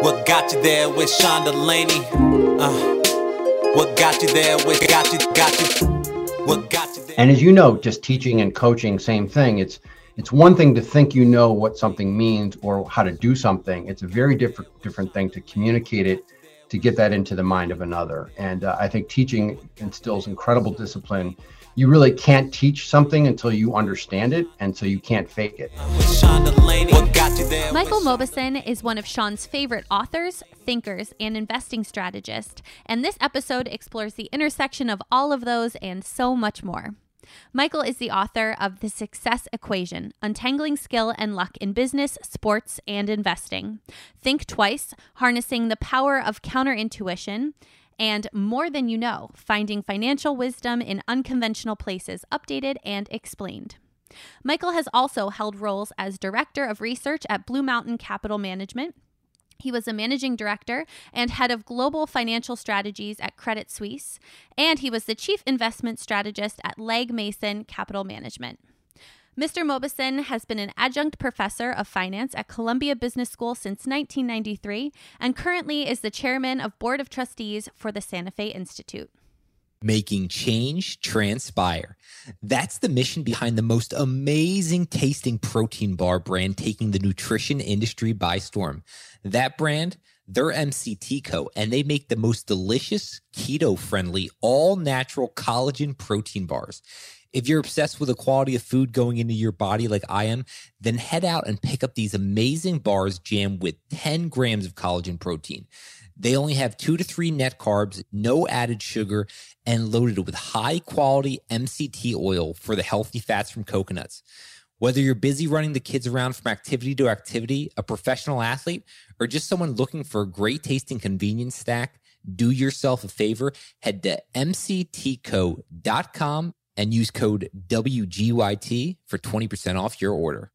What got you there with Sean Delaney? Uh, what got you there with got you, got you? What got you there? And as you know, just teaching and coaching, same thing. It's it's one thing to think you know what something means or how to do something. It's a very different different thing to communicate it, to get that into the mind of another. And uh, I think teaching instills incredible discipline you really can't teach something until you understand it, and so you can't fake it. Michael Mauboussin is one of Sean's favorite authors, thinkers, and investing strategists, and this episode explores the intersection of all of those and so much more. Michael is the author of The Success Equation Untangling Skill and Luck in Business, Sports, and Investing. Think Twice Harnessing the Power of Counterintuition and More Than You Know Finding Financial Wisdom in Unconventional Places, updated and explained. Michael has also held roles as Director of Research at Blue Mountain Capital Management. He was a managing director and head of global financial strategies at Credit Suisse, and he was the chief investment strategist at Legg Mason Capital Management. Mr. Mauboussin has been an adjunct professor of finance at Columbia Business School since 1993 and currently is the chairman of board of trustees for the Santa Fe Institute. Making change transpire. That's the mission behind the most amazing tasting protein bar brand taking the nutrition industry by storm. That brand, they're MCT Co, and they make the most delicious, keto friendly, all natural collagen protein bars. If you're obsessed with the quality of food going into your body like I am, then head out and pick up these amazing bars jammed with 10 grams of collagen protein. They only have two to three net carbs, no added sugar, and loaded with high quality MCT oil for the healthy fats from coconuts. Whether you're busy running the kids around from activity to activity, a professional athlete, or just someone looking for a great tasting convenience snack, do yourself a favor. Head to mctco.com and use code WGYT for 20% off your order.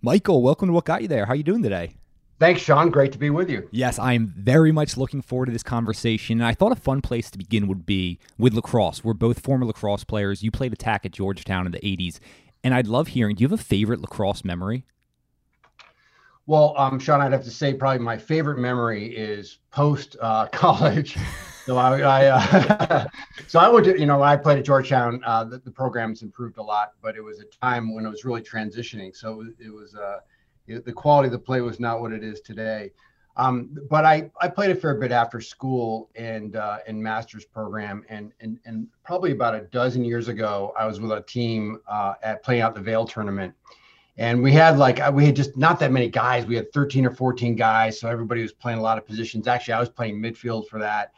Michael, welcome to What Got You There. How are you doing today? Thanks, Sean. Great to be with you. Yes, I'm very much looking forward to this conversation. And I thought a fun place to begin would be with lacrosse. We're both former lacrosse players. You played attack at Georgetown in the 80s. And I'd love hearing do you have a favorite lacrosse memory? Well, um, Sean, I'd have to say probably my favorite memory is post uh, college. So I, I uh, so I would, you know, I played at Georgetown. Uh, the, the program's improved a lot, but it was a time when it was really transitioning. So it was, it was uh, the quality of the play was not what it is today. Um, but I, I played a fair bit after school and uh, in master's program. And, and and probably about a dozen years ago I was with a team uh, at playing out the Vail tournament. And we had like we had just not that many guys. We had 13 or 14 guys. So everybody was playing a lot of positions. Actually I was playing midfield for that.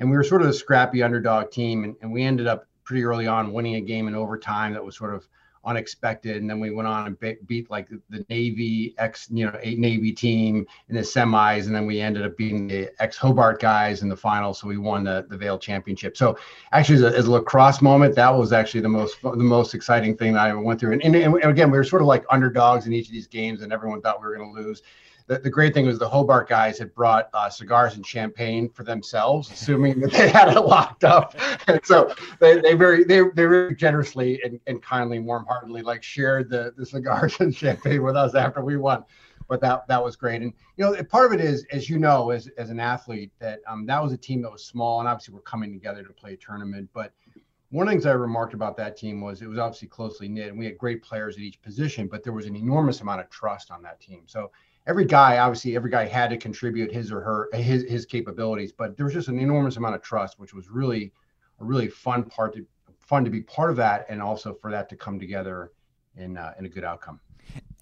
And we were sort of a scrappy underdog team, and, and we ended up pretty early on winning a game in overtime that was sort of unexpected. And then we went on and beat like the Navy ex, you know, eight Navy team in the semis, and then we ended up beating the ex Hobart guys in the final. So we won the the Vail championship. So actually, as a, as a, lacrosse moment, that was actually the most the most exciting thing that I went through. And, and, and again, we were sort of like underdogs in each of these games, and everyone thought we were going to lose the, the great thing was the Hobart guys had brought uh, cigars and champagne for themselves, assuming that they had it locked up. And so they, they very they, they very generously and, and kindly and warm-heartedly like shared the, the cigars and champagne with us after we won. But that that was great. And you know, part of it is, as you know, as, as an athlete, that um, that was a team that was small and obviously we're coming together to play a tournament. But one of the things I remarked about that team was it was obviously closely knit and we had great players at each position, but there was an enormous amount of trust on that team. So every guy obviously every guy had to contribute his or her his his capabilities but there was just an enormous amount of trust which was really a really fun part to fun to be part of that and also for that to come together in uh, in a good outcome.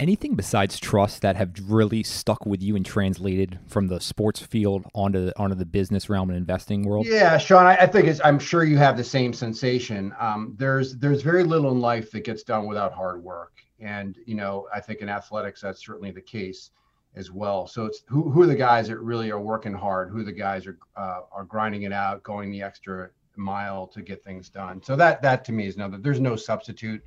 Anything besides trust that have really stuck with you and translated from the sports field onto the, onto the business realm and investing world? Yeah sean i, I think it's i'm sure you have the same sensation. Um, there's there's very little in life that gets done without hard work. And you know i think in athletics that's certainly the case as well. So it's who, who are the guys that really are working hard? Who are the guys are uh, are grinding it out, going the extra mile to get things done. So that that to me is another. There's no substitute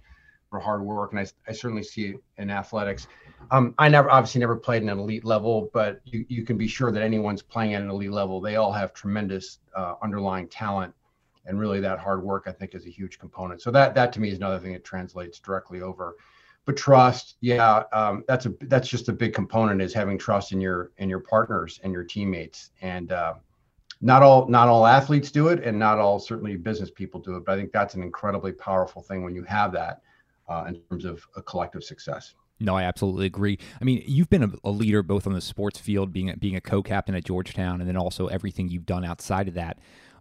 for hard work, and I, I certainly see it in athletics. Um, I never obviously never played an elite level, but you, you can be sure that anyone's playing at an elite level, they all have tremendous uh, underlying talent, and really that hard work I think is a huge component. So that that to me is another thing that translates directly over. But trust, yeah, um, that's a that's just a big component is having trust in your in your partners and your teammates. And uh, not all not all athletes do it, and not all certainly business people do it. But I think that's an incredibly powerful thing when you have that uh, in terms of a collective success. No, I absolutely agree. I mean, you've been a, a, leader both on the sports field, being being a co-captain at Georgetown, and then also everything you've done outside of that.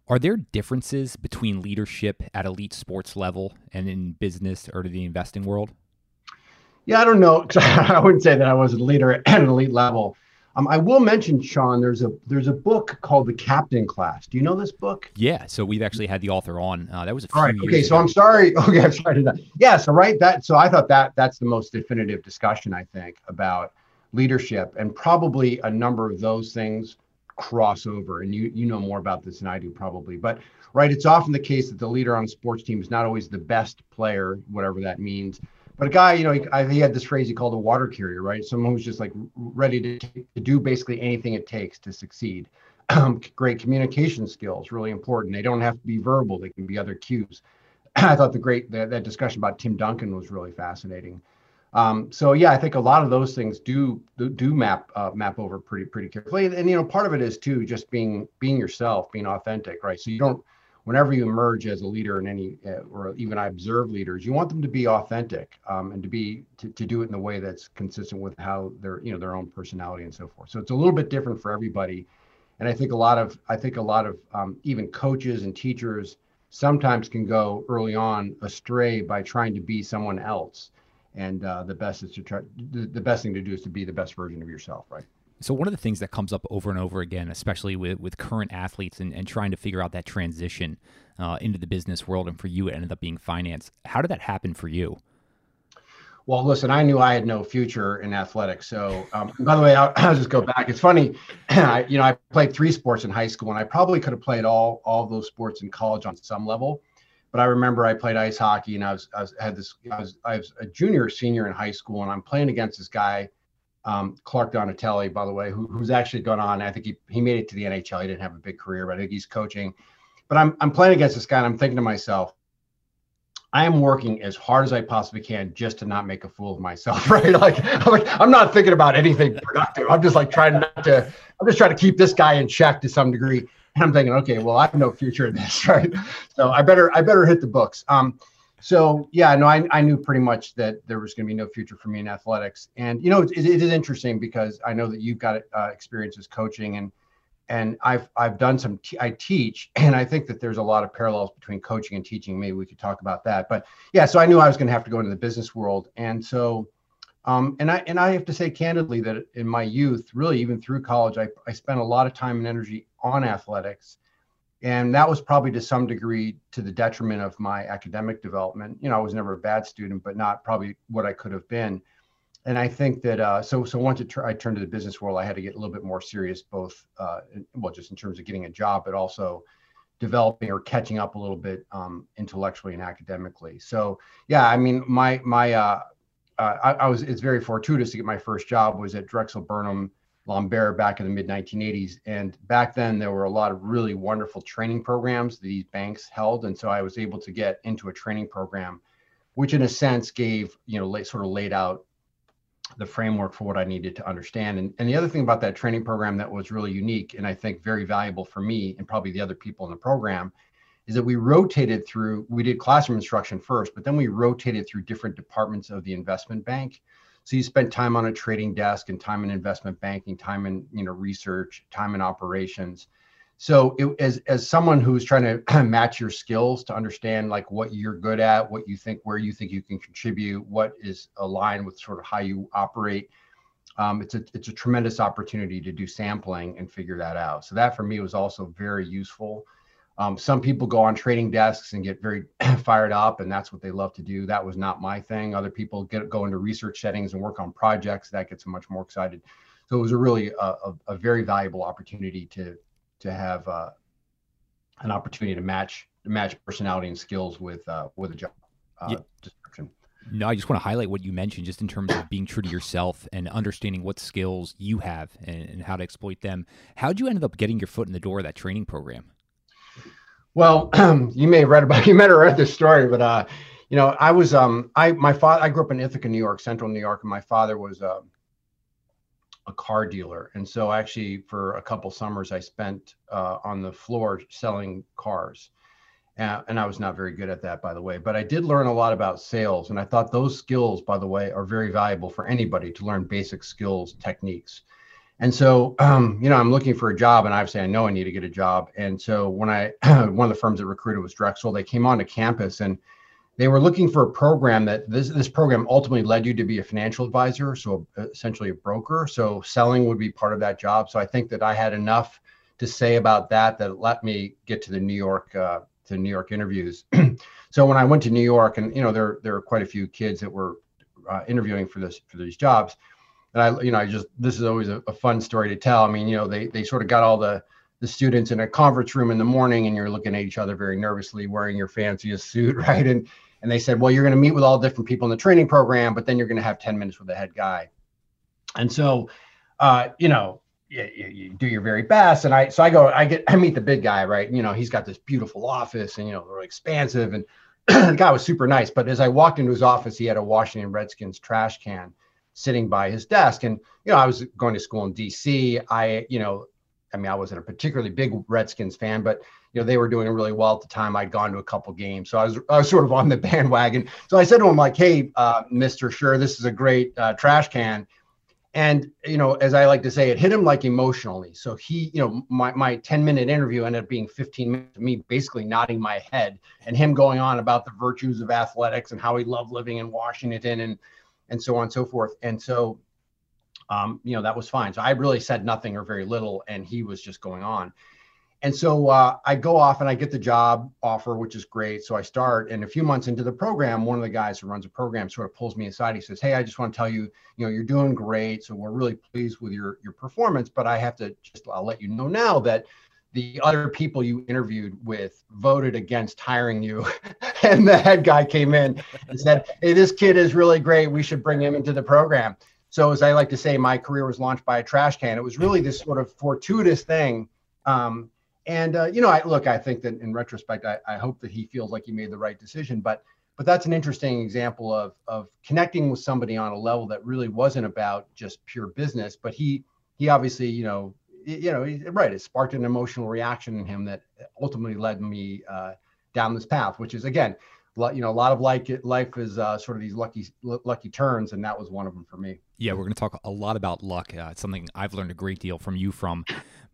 Are there differences between leadership at elite sports level and in business or to the investing world? Yeah, I don't know. I wouldn't say that I was a leader at an elite level. Um, I will mention, Sean. There's a there's a book called The Captain Class. Do you know this book? Yeah. So we've actually had the author on. Uh, that was a few all right. Okay. So I'm sorry. Okay, I'm sorry to that. Yeah. So right. That. So I thought that that's the most definitive discussion I think about leadership, and probably a number of those things cross over. And you you know more about this than I do probably, but right. It's often the case that the leader on a sports team is not always the best player, whatever that means but a guy, you know, he, he, had this phrase he called a water carrier, right? Someone who's just like ready to, to do basically anything it takes to succeed. Um, great communication skills, really important. They don't have to be verbal; they can be other cues. I thought the great that, that discussion about Tim Duncan was really fascinating. Um, so yeah, I think a lot of those things do do, map uh, map over pretty pretty carefully, and you know, part of it is too just being being yourself, being authentic, right? So you don't whenever you emerge as a leader in any uh, or even i observe leaders you want them to be authentic um, and to be to, to do it in a way that's consistent with how their you know their own personality and so forth. So it's a little bit different for everybody. And i think a lot of i think a lot of um, even coaches and teachers sometimes can go early on astray by trying to be someone else. And uh, the best is to try the, the best thing to do is to be the best version of yourself right so one of the things that comes up over and over again, especially with, with current athletes and, and trying to figure out that transition uh, into the business world, and for you, it ended up being finance. How did that happen for you? Well, listen, I knew I had no future in athletics. So, um, by the way, I'll, I'll, just go back. It's funny, you know, I played three sports in high school, and I probably could have played all all those sports in college on some level. But I remember I played ice hockey, and I was, I was had this. I was I was a junior, senior in high school, and I'm playing against this guy um, Clark Donatelli, by the way, who, who's actually gone on. I think he, he made it to the NHL. He didn't have a big career, but I think he's coaching. But I'm, I'm playing against this guy and I'm thinking to myself, I am working as hard as I possibly can just to not make a fool of myself, right? Like, I'm, like, I'm not thinking about anything productive. I'm just like trying not to, I'm just trying to keep this guy in check to some degree. And I'm thinking, okay, well, I have no future in this, right? So I better, I better hit the books. Um, so yeah, no, I, I knew pretty much that there was going to be no future for me in athletics. And you know, it, it is interesting because I know that you've got uh, experience as coaching, and and I've I've done some t- I teach, and I think that there's a lot of parallels between coaching and teaching. Maybe we could talk about that. But yeah, so I knew I was going to have to go into the business world, and so. Um, and I and I have to say candidly that in my youth, really even through college, I, I spent a lot of time and energy on athletics and that was probably to some degree to the detriment of my academic development. You know i was never a bad student but not probably what i could have been. And i think that uh, so so once i turned to the business world i had to get a little bit more serious both uh, well just in terms of getting a job but also developing or catching up a little bit um, intellectually and academically. So yeah i mean my my uh, uh I, I was it's very fortuitous to get my first job was at drexel burnham Lambert back in the mid 1980s. And back then, there were a lot of really wonderful training programs these banks held. And so I was able to get into a training program, which in a sense gave, you know, sort of laid out the framework for what I needed to understand. And, and the other thing about that training program that was really unique and I think very valuable for me and probably the other people in the program is that we rotated through, we did classroom instruction first, but then we rotated through different departments of the investment bank. So you spent time on a trading desk and time in investment banking, time in you know research, time in operations. So it, as as someone who's trying to match your skills to understand like what you're good at, what you think, where you think you can contribute, what is aligned with sort of how you operate. Um, it's a it's a tremendous opportunity to do sampling and figure that out. So that for me was also very useful. Um, some people go on trading desks and get very fired up, and that's what they love to do. That was not my thing. Other people get go into research settings and work on projects that gets them much more excited. So it was a really a, a, a very valuable opportunity to to have uh, an opportunity to match match personality and skills with uh, with a job uh, yeah. description. No, I just want to highlight what you mentioned, just in terms of being true to yourself and understanding what skills you have and, and how to exploit them. How'd you end up getting your foot in the door of that training program? Well, you may have read about you may have read this story, but uh, you know, I was um, I my father I grew up in Ithaca, New York, Central New York, and my father was uh, a car dealer, and so actually for a couple summers I spent uh, on the floor selling cars. Uh, and I was not very good at that, by the way. But I did learn a lot about sales, and I thought those skills, by the way, are very valuable for anybody to learn basic skills, techniques. And so, um, you know, I'm looking for a job, and obviously I know I need to get a job. And so when I, one of the firms that recruited was Drexel, they came onto campus and they were looking for a program that this this program ultimately led you to be a financial advisor, so essentially a broker. So selling would be part of that job. So I think that I had enough to say about that that let me get to the New York uh, to New York interviews. so when I went to New York, and you know there there are quite a few kids that were uh, interviewing for this for these jobs and I, you know, I just this is always a, a, fun story to tell. I mean, you know, they they sort of got all the the students in a conference room in the morning, and you're looking at each other very nervously, wearing your fanciest suit, right? And and they said, well, you're going to meet with all different people in the training program, but then you're going to have 10 minutes with the head guy. And so, uh, you know, you, you, do your very best. And I, so I go, I get, I meet the big guy, right? You know, he's got this beautiful office and, you know, really expansive. And the guy was super nice. But as I walked into his office, he had a Washington Redskins trash can sitting by his desk. And, you know, I was going to school in DC. I, you know, I mean, I wasn't a particularly big Redskins fan, but you know they were doing really well at the time. I'd gone to a couple games, so I was I was sort of on the bandwagon. So I said to him like, "Hey, uh, Mister, sure, this is a great uh, trash can." And you know, as I like to say, it hit him like emotionally. So he, you know, my my 10 minute interview ended up being 15 minutes of me basically nodding my head and him going on about the virtues of athletics and how he loved living in Washington and and so on and so forth. And so, um, you know, that was fine. So I really said nothing or very little, and he was just going on. And so uh, I go off and I get the job offer, which is great. So I start, and a few months into the program, one of the guys who runs the program sort of pulls me aside. He says, "Hey, I just want to tell you, you know, you're doing great. So we're really pleased with your your performance, but I have to just I'll let you know now that the other people you interviewed with voted against hiring you. and the head guy came in and said, Hey, this kid is really great. We should bring him into the program. So, as I like to say, my career was launched by a trash can. It was really this sort of fortuitous thing. Um, and uh, you know, I look, I think that in retrospect, I, I hope that he feels like he made the right decision. But but that's an interesting example of of connecting with somebody on a level that really wasn't about just pure business. But he he obviously, you know, you know, right. It sparked an emotional reaction in him that ultimately led me uh, down this path, which is again, you know, a lot of like life is uh, sort of these lucky lucky turns, and that was one of them for me. Yeah, we're going to talk a lot about luck. Uh, it's something I've learned a great deal from you from.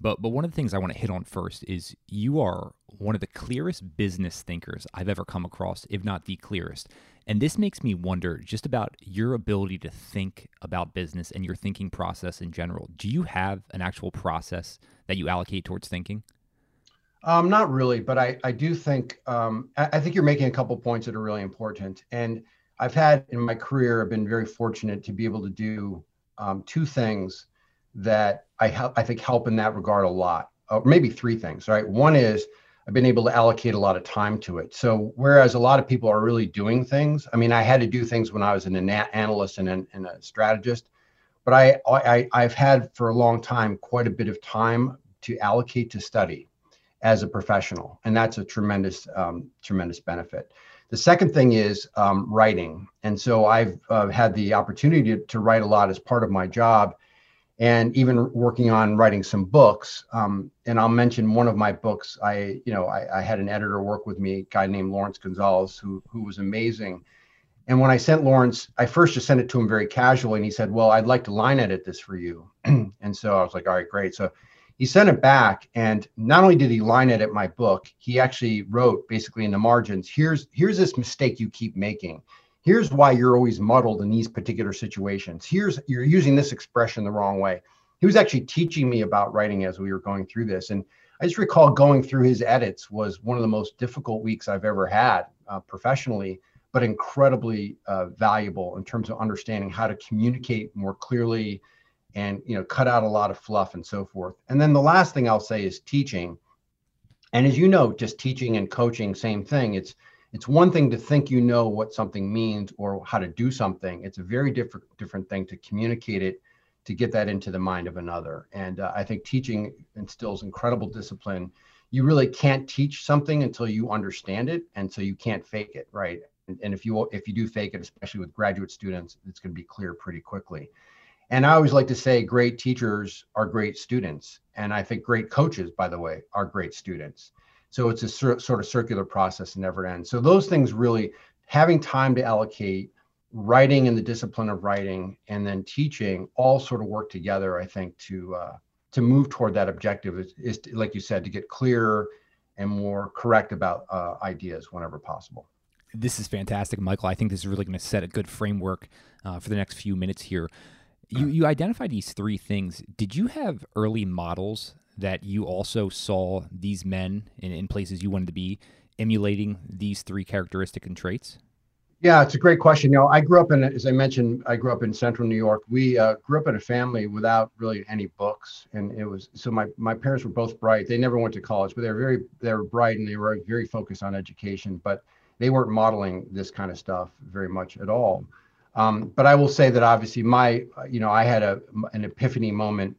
But but one of the things I want to hit on first is you are one of the clearest business thinkers I've ever come across, if not the clearest. And this makes me wonder just about your ability to think about business and your thinking process in general. Do you have an actual process that you allocate towards thinking? Um, not really, but I, I do think um, I, think you're making a couple points that are really important. And I've had in my career, I've been very fortunate to be able to do um, two things that I help I think help in that regard a lot. Or maybe three things, right? One is I've been able to allocate a lot of time to it. So whereas a lot of people are really doing things, I mean, I had to do things when I was an analyst and, an, and a strategist, but I, I I've had for a long time quite a bit of time to allocate to study as a professional, and that's a tremendous um, tremendous benefit. The second thing is um, writing, and so I've uh, had the opportunity to, to write a lot as part of my job and even working on writing some books. Um, and I'll mention one of my books. I, you know, I, I, had an editor work with me, a guy named Laurence Gonzales, who who was amazing. And when I sent Laurence, I first just sent it to him very casually, and he said, "Well, I'd like to line edit this for you." and so I was like, "All right, great." So he sent it back, and not only did he line edit my book, he actually wrote basically in the margins, "Here's here's this mistake you keep making." Here's why you're always muddled in these particular situations. Here's you're using this expression the wrong way. He was actually teaching me about writing as we were going through this. And I just recall going through his edits was one of the most difficult weeks I've ever had uh, professionally, but incredibly uh, valuable in terms of understanding how to communicate more clearly and you know cut out a lot of fluff and so forth and then the last thing i'll say is teaching and as you know just teaching and coaching same thing it's it's one thing to think you know what something means or how to do something. It's a very different different thing to communicate it to get that into the mind of another. And uh, i think teaching instills incredible discipline. You really can't teach something until you understand it and so you can't fake it right? And, and if you if you do fake it especially with graduate students it's going to be clear pretty quickly. And I always like to say great teachers are great students. And I think great coaches, by the way, are great students. So it's a sur- sort of circular process and never ends. So those things really having time to allocate, writing and the discipline of writing, and then teaching all sort of work together, I think, to uh, to move toward that objective is, is to, like you said, to get clearer and more correct about uh, ideas whenever possible. This is fantastic, Michael. I think this is really going to set a good framework uh, for the next few minutes here. You you identified these three things. Did you have early models that you also saw these men in, in places you wanted to be emulating these three characteristic and traits? Yeah, it's a great question. You know, I grew up in, as I mentioned, I grew up in Central New York. We uh, grew up in a family without really any books, and it was so my my parents were both bright. They never went to college, but they were very they were bright and they were very focused on education. But they weren't modeling this kind of stuff very much at all. Um, but I will say that obviously my, you know, I had a an epiphany moment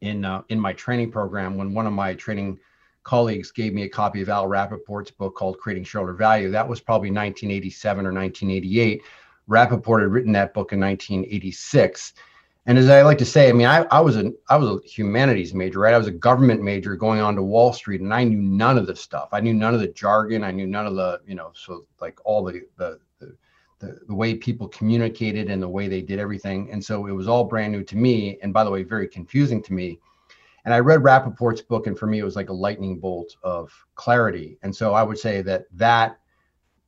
in uh, in my training program when one of my training colleagues gave me a copy of Al Rappaport's book called Creating Shareholder Value. That was probably 1987 or 1988. Rappaport had written that book in 1986. And as I like to say, I mean, I, I was a I was a humanities major, right? I was a government major going on to Wall Street, and I knew none of the stuff. I knew none of the jargon. I knew none of the, you know, so like all the the the, the way people communicated and the way they did everything. And so it was all brand new to me. And by the way, very confusing to me. And I read Rappaport's book, and for me, it was like a lightning bolt of clarity. And so I would say that that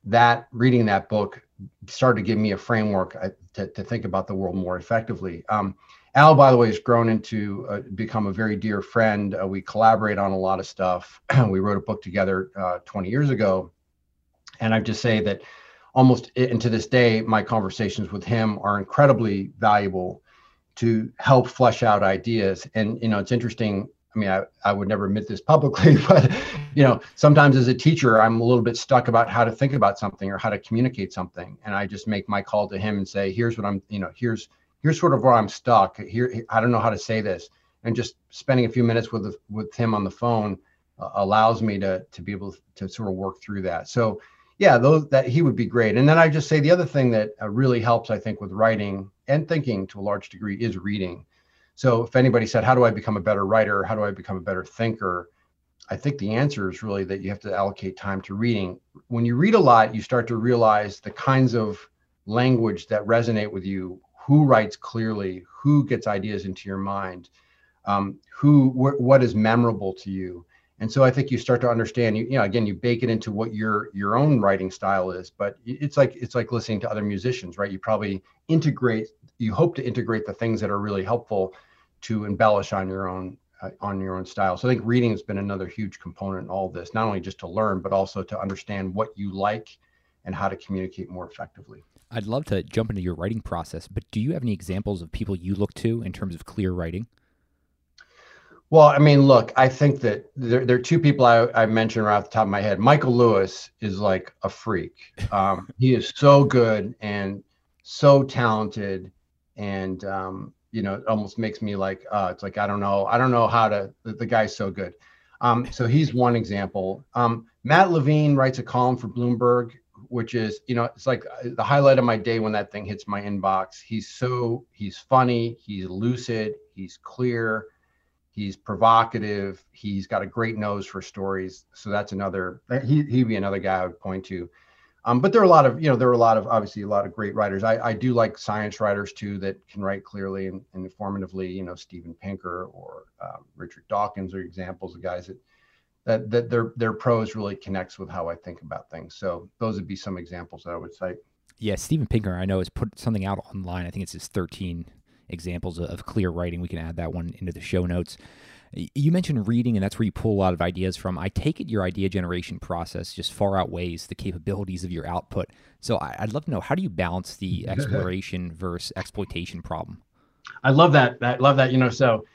that reading that book started to give me a framework uh, to, to think about the world more effectively. Um, Al, by the way, has grown into uh, become a very dear friend. Uh, we collaborate on a lot of stuff. we wrote a book together uh, 20 years ago, and I just say that almost and to this day, my conversations with him are incredibly valuable to help flesh out ideas. And you know, it's interesting. I mean, I, I would never admit this publicly, but you know, sometimes as a teacher, I'm a little bit stuck about how to think about something or how to communicate something, and I just make my call to him and say, "Here's what I'm, you know, here's here's sort of where I'm stuck. Here, I don't know how to say this." And just spending a few minutes with with him on the phone uh, allows me to to be able to sort of work through that. So yeah, those that he would be great. And then I just say the other thing that uh, really helps, I think, with writing and thinking to a large degree is reading. So if anybody said, "How do I become a better writer? How do I become a better thinker?" I think the answer is really that you have to allocate time to reading. When you read a lot, you start to realize the kinds of language that resonate with you. Who writes clearly? Who gets ideas into your mind? Um, who? Wh- what is memorable to you? And so i think you start to understand you, you know again you bake it into what your your own writing style is but it's like it's like listening to other musicians right? You probably integrate you hope to integrate the things that are really helpful to embellish on your own uh, on your own style. So i think reading has been another huge component in all this not only just to learn but also to understand what you like and how to communicate more effectively. I'd love to jump into your writing process but do you have any examples of people you look to in terms of clear writing well, I mean, look, I think that there, there are two people I, I mentioned right off the top of my head. Michael Lewis is like a freak. Um, he is so good and so talented, and um, you know, it almost makes me like, uh, it's like I don't know, I don't know how to. The, the guy's so good. Um, so he's one example. Um, Matt Levine writes a column for Bloomberg, which is, you know, it's like uh, the highlight of my day when that thing hits my inbox. He's so he's funny, he's lucid, he's clear He's provocative. He's got a great nose for stories. So that's another. He he'd be another guy I would point to. Um, but there are a lot of you know there are a lot of obviously a lot of great writers. I, I do like science writers too that can write clearly and, and informatively. You know Steven Pinker or um, Richard Dawkins are examples of guys that that that their their prose really connects with how I think about things. So those would be some examples that I would cite. Yeah, Steven Pinker, I know has put something out online. I think it's his 13 examples of clear writing. We can add that one into the show notes. You mentioned reading, and that's where you pull a lot of ideas from. I take it your idea generation process just far outweighs the capabilities of your output. So I'd love to know how do you balance the exploration versus exploitation problem? I love that. I love that. You know, so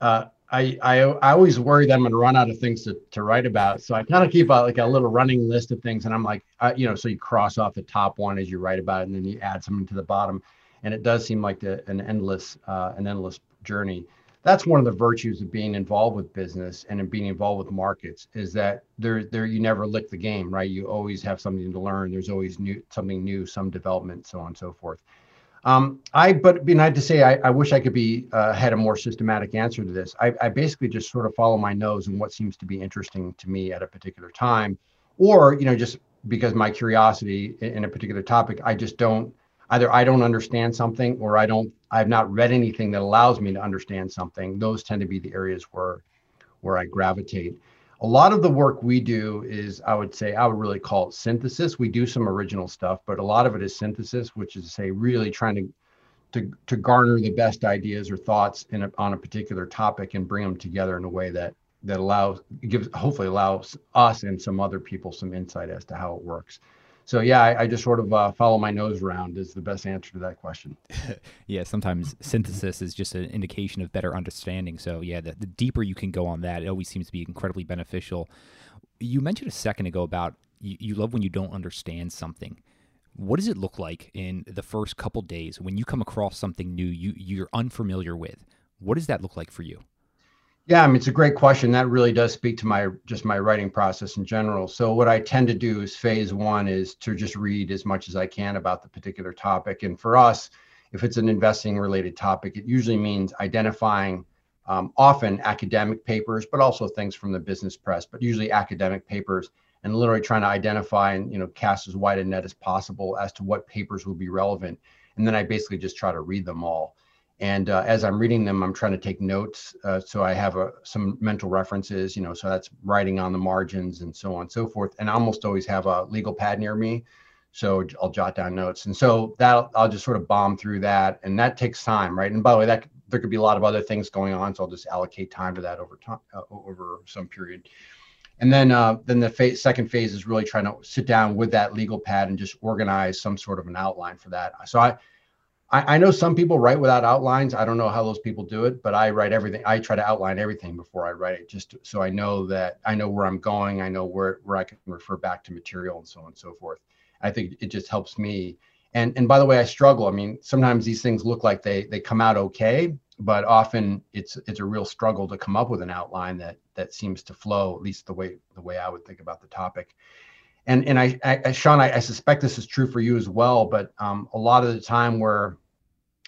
uh, I, I I always worry that I'm going to run out of things to, to write about. So I kind of keep a, like a little running list of things, and I'm like, I, you know, so you cross off the top one as you write about it, and then you add something to the bottom, and it does seem like the, an endless uh, an endless journey. That's one of the virtues of being involved with business and in being involved with markets is that there there you never lick the game, right? You always have something to learn. There's always new something new, some development, so on and so forth. Um, I, but be nice to say, I, I wish I could be uh, had a more systematic answer to this. I, I basically just sort of follow my nose and what seems to be interesting to me at a particular time, or you know, just because my curiosity in, in a particular topic, I just don't either I don't understand something or I don't I've not read anything that allows me to understand something. Those tend to be the areas where where I gravitate. A lot of the work we do is i would say i would really call it synthesis. We do some original stuff but a lot of it is synthesis which is to say really trying to to, to garner the best ideas or thoughts in a, on a particular topic and bring them together in a way that that allows gives hopefully allows us and some other people some insight as to how it works so yeah, I, I just sort of uh, follow my nose around is the best answer to that question. yeah, sometimes synthesis is just an indication of better understanding. So yeah, the, the deeper you can go on that, it always seems to be incredibly beneficial. You mentioned a second ago about you, you love when you don't understand something. What does it look like in the first couple days when you come across something new you you're unfamiliar with? What does that look like for you? Yeah, I mean, it's a great question. That really does speak to my just my writing process in general. So what I tend to do is phase one is to just read as much as I can about the particular topic. And for us, if it's an investing related topic, it usually means identifying um, often academic papers, but also things from the business press, but usually academic papers, and literally trying to identify and you know cast as wide a net as possible as to what papers will be relevant. And then I basically just try to read them all. And uh, as I'm reading them, I'm trying to take notes. Uh, so I have a, some mental references, you know, so that's writing on the margins and so on and so forth. And I almost always have a legal pad near me. So I'll jot down notes. And so that I'll just sort of bomb through that. And that takes time, right? And by the way, that there could be a lot of other things going on. So I'll just allocate time to that over time, uh, over some period. And then, uh, then the phase, second phase is really trying to sit down with that legal pad and just organize some sort of an outline for that. So I, I, I know some people write without outlines. I don't know how those people do it, but I write everything. I try to outline everything before I write it, just to, so I know that I know where I'm going. I know where where I can refer back to material and so on and so forth. I think it just helps me. And and by the way, I struggle. I mean, sometimes these things look like they they come out okay, but often it's it's a real struggle to come up with an outline that that seems to flow, at least the way the way I would think about the topic and and I, I Sean, I, I, suspect this is true for you as well. But um, a lot of the time where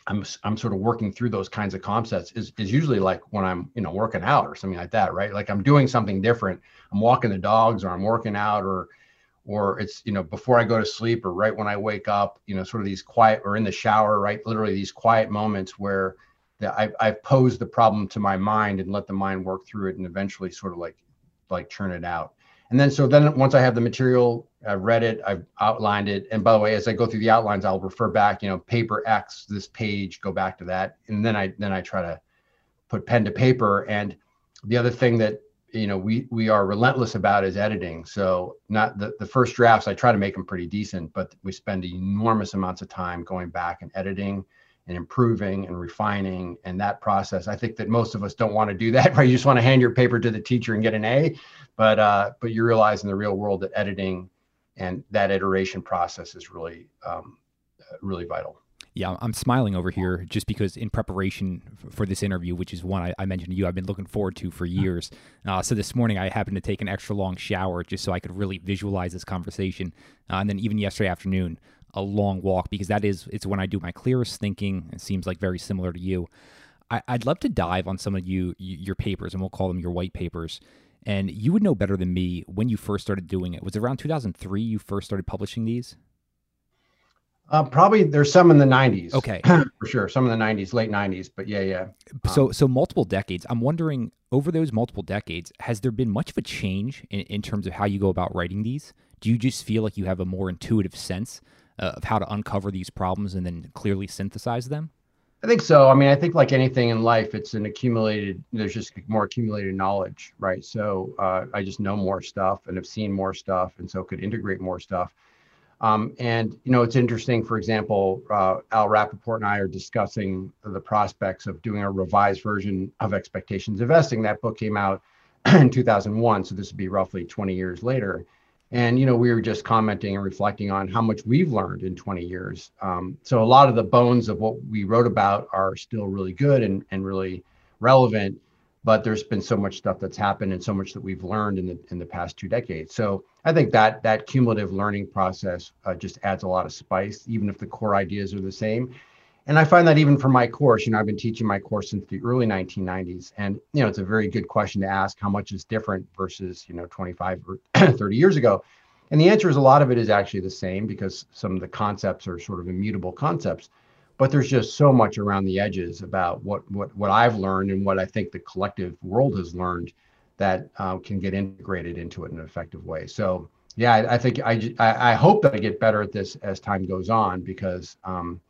I'm I'm sort of working through those kinds of concepts is is usually like when I'm you know working out or something like that, right? Like I'm doing something different. I'm walking the dogs or I'm working out or or it's you know before I go to sleep or right when I wake up. You know, sort of these quiet or in the shower, right? Literally these quiet moments where I've, I've posed the problem to my mind and let the mind work through it and eventually sort of like like churn it out and then, so then once I have the material, I've read it, I've outlined it. And by the way, as I go through the outlines, I'll refer back, you know, paper X, this page, go back to that. And then I, then I try to put pen to paper. And the other thing that, you know, we, we are relentless about is editing. So not the, the first drafts, I try to make them pretty decent, but we spend enormous amounts of time going back and editing and improving and refining and that process. I think that most of us don't want to do that, right? You just want to hand your paper to the teacher and get an A, but uh, but you realize in the real world that editing and that iteration process is really um, really vital. Yeah, I'm smiling over here just because in preparation for this interview, which is one I, I mentioned to you, I've been looking forward to for years. Uh, so this morning I happened to take an extra long shower just so I could really visualize this conversation. Uh, and then even yesterday afternoon, a long walk because that is it's when I do my clearest thinking. It seems like very similar to you. I, would love to dive on some of you your papers, and we'll call them your white papers. And you would know better than me when you first started doing it. Was it around 2003 you first started publishing these? Uh, probably there's some in the 90s. Okay, for sure, some in the 90s, late 90s. But yeah, yeah. Um, so so multiple decades. I'm wondering over those multiple decades, has there been much of a change in, in terms of how you go about writing these? Do you just feel like you have a more intuitive sense uh, of how to uncover these problems and then clearly synthesize them? I think so. I mean, I think like anything in life, it's an accumulated. There's just more accumulated knowledge, right? So uh, I just know more stuff and have seen more stuff, and so could integrate more stuff. Um, and you know, it's interesting. For example, uh, Al Rappaport and I are discussing the prospects of doing a revised version of Expectations Investing. That book came out in 2001, so this would be roughly 20 years later. And you know, we were just commenting and reflecting on how much we've learned in 20 years. Um, so a lot of the bones of what we wrote about are still really good and, and really relevant but there's been so much stuff that's happened and so much that we've learned in the in the past two decades. So I think that that cumulative learning process uh, just adds a lot of spice, even if the core ideas are the same. And I find that even for my course, you know, I've been teaching my course since the early 1990s, and you know, it's a very good question to ask: how much is different versus you know 25 or 30 years ago? And the answer is a lot of it is actually the same because some of the concepts are sort of immutable concepts but there's just so much around the edges about what what what I've learned and what I think the collective world has learned that uh, can get integrated into it in an effective way. So yeah, I, I think I, I hope that I get better at this as time goes on because um,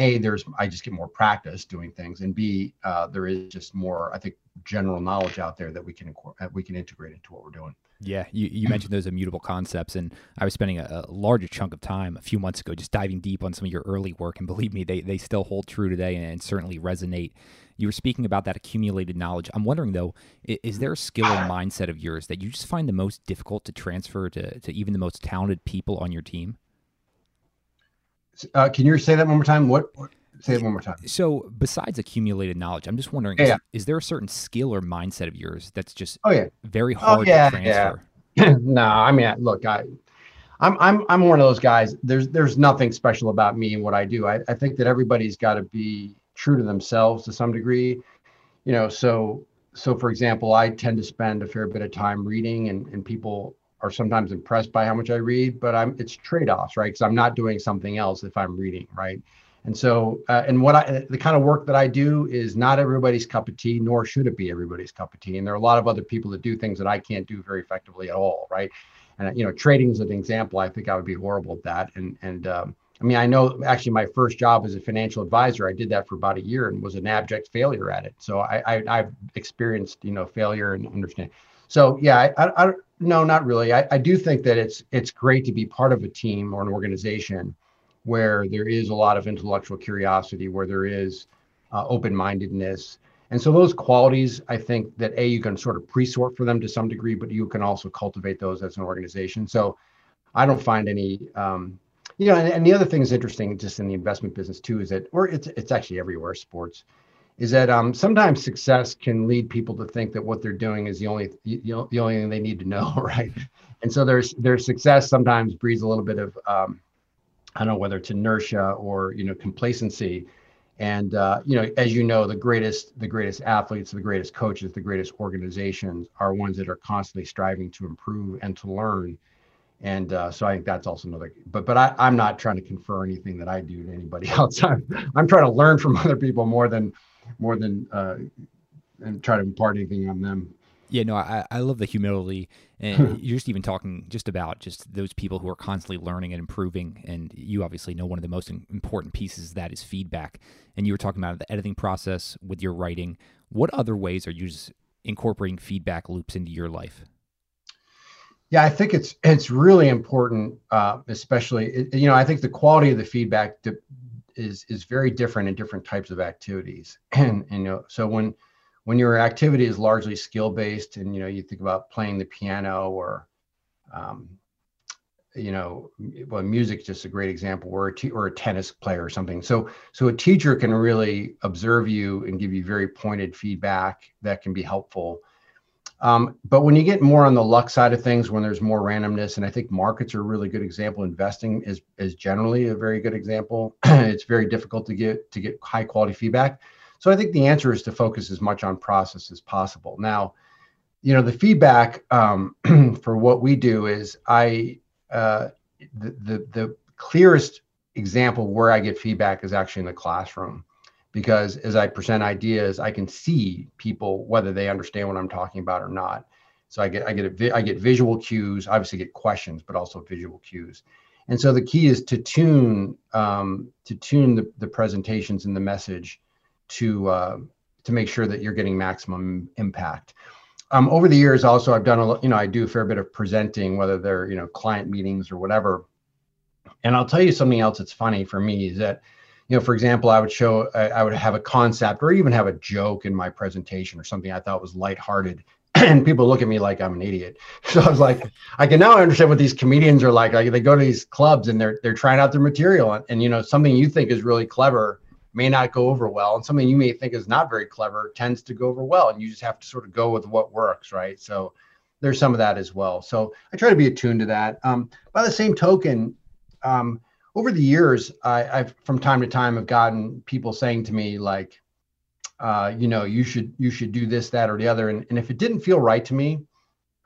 a there's I just get more practice doing things, and b uh, there is just more I think general knowledge out there that we can we can integrate into what we're doing. Yeah, you, you mentioned those immutable concepts, and I was spending a, a, larger chunk of time a few months ago just diving deep on some of your early work, and believe me, they, they still hold true today and, and certainly resonate. You were speaking about that accumulated knowledge. I'm wondering though, is, is there a skill or mindset of yours that you just find the most difficult to transfer to, to even the most talented people on your team? Uh, can you say that one more time? What, what? Say it one more time. So, besides accumulated knowledge, I'm just wondering: yeah. is, is, there a certain skill or mindset of yours that's just oh yeah very oh, hard oh, yeah, to transfer? Yeah. no, I mean, look, I, I'm I'm I'm one of those guys. There's there's nothing special about me and what I do. I, I think that everybody's got to be true to themselves to some degree. You know, so so for example, I tend to spend a fair bit of time reading, and and people are sometimes impressed by how much I read, but I'm it's trade-offs, right? Because I'm not doing something else if I'm reading, right? And so, uh, and what I, the kind of work that I do is not everybody's cup of tea, nor should it be everybody's cup of tea. And there are a lot of other people that do things that I can't do very effectively at all, right? And you know, trading is an example. I think I would be horrible at that. And and um, I mean, I know actually my first job as a financial advisor, I did that for about a year and was an abject failure at it. So I, I have experienced you know failure and understand. So yeah, I, I, I no, not really. I, I do think that it's it's great to be part of a team or an organization where there is a lot of intellectual curiosity, where there is uh, open mindedness. And so those qualities, I think that A, you can sort of pre sort for them to some degree, but you can also cultivate those as an organization. So I don't find any, um, you know, and, and the other thing is interesting just in the investment business too, is that, or it's, it's actually everywhere, sports, is that um, sometimes success can lead people to think that what they're doing is the only, the only thing they need to know, right? And so there's, their success sometimes breeds a little bit of, um, I don't know whether it's inertia or you know complacency. And uh, you know, as you know, the greatest the greatest athletes, the greatest coaches, the greatest organizations are ones that are constantly striving to improve and to learn. And uh, so I think that's also another. But but I, I'm not trying to confer anything that I do to anybody else. I'm I'm trying to learn from other people more than more than uh, and try to impart anything on them. Yeah, no, I, I love the humility, and you're just even talking just about just those people who are constantly learning and improving. And you obviously know one of the most important pieces of that is feedback. And you were talking about the editing process with your writing. What other ways are you just incorporating feedback loops into your life? Yeah, I think it's it's really important, uh, especially you know I think the quality of the feedback is is very different in different types of activities, and, you know so when when your activity is largely skill based and you know you think about playing the piano or um, you know well music is just a great example or a, t- or a tennis player or something. So so a teacher can really observe you and give you very pointed feedback that can be helpful um, but when you get more on the luck side of things when there's more randomness and i think markets are a really good example investing is is generally a very good example. It's very difficult to get to get high quality feedback. So I think the answer is to focus as much on process as possible. Now, you know, the feedback um, for what we do is I uh, the, the the clearest example where I get feedback is actually in the classroom because as I present ideas, I can see people whether they understand what I'm talking about or not. So I get I get I get visual cues, obviously get questions, but also visual cues. And so the key is to tune um, to tune the, the presentations and the message to uh, to make sure that you're getting maximum impact. Um, over the years, also I've done a you know I do a fair bit of presenting, whether they're you know client meetings or whatever. And I'll tell you something else that's funny for me is that, you know, for example, I would show, I, I would have a concept or even have a joke in my presentation or something I thought was lighthearted. And people look at me like I'm an idiot. So I was like, I can now understand what these comedians are like. Like they go to these clubs and they're they're trying out their material, and, and you know something you think is really clever may not go over well, and something you may think is not very clever tends to go over well, and you just have to sort of go with what works, right? So there's some of that as well. So I try to be attuned to that. Um, by the same token, um, over the years, I, have from time to time have gotten people saying to me like, uh, you know, you should you should do this, that, or the other, and, and if it didn't feel right to me,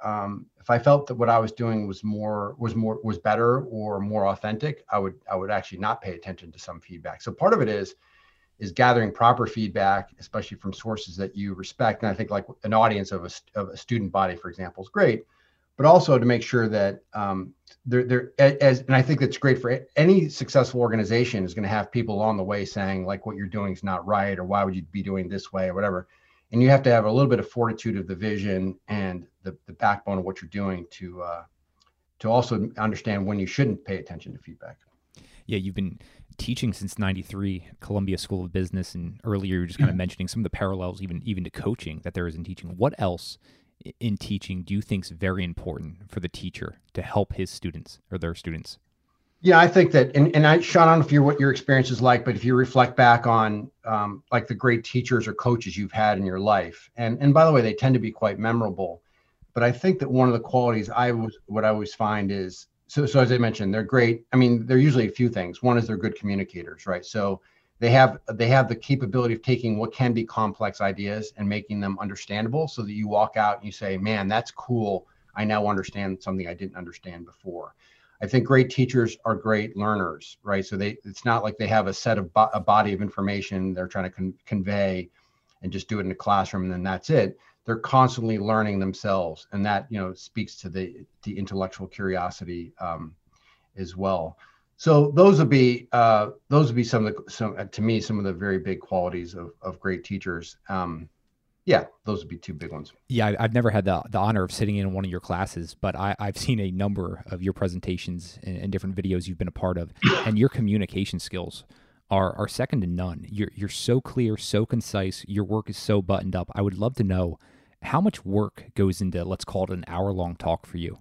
um, if I felt that what I was doing was more was more was better or more authentic, I would I would actually not pay attention to some feedback. So part of it is is gathering proper feedback, especially from sources that you respect. And I think like an audience of a, of a student body, for example, is great, but also to make sure that um, they're, they're as, and I think that's great for any successful organization is going to have people along the way saying like what you're doing is not right, or why would you be doing this way or whatever. And you have to have a little bit of fortitude of the vision and the, the backbone of what you're doing to, uh, to also understand when you shouldn't pay attention to feedback. Yeah, you've been teaching since 93 columbia school of business and earlier you were just kind of mm-hmm. mentioning some of the parallels even even to coaching that there is in teaching what else in teaching do you think is very important for the teacher to help his students or their students yeah i think that and, and i sean i don't know if you're what your experience is like but if you reflect back on um, like the great teachers or coaches you've had in your life and and by the way they tend to be quite memorable but i think that one of the qualities i was what i always find is so, so as I mentioned, they're great. I mean, they're usually a few things. One is they're good communicators, right? So they have they have the capability of taking what can be complex ideas and making them understandable, so that you walk out and you say, "Man, that's cool. I now understand something I didn't understand before." I think great teachers are great learners, right? So they it's not like they have a set of bo- a body of information they're trying to con- convey and just do it in a classroom and then that's it they're constantly learning themselves and that you know speaks to the the intellectual curiosity um, as well so those would be uh, those would be some of the some to me some of the very big qualities of, of great teachers. Um, yeah those would be two big ones. Yeah i've never had the, the honor of sitting in one of your classes but I, i've seen a number of your presentations and, and different videos you've been a part of and your communication skills are are second to none. You're, you're so clear so concise. Your work is so buttoned up. I would love to know how much work goes into let's call it an hour long talk for you.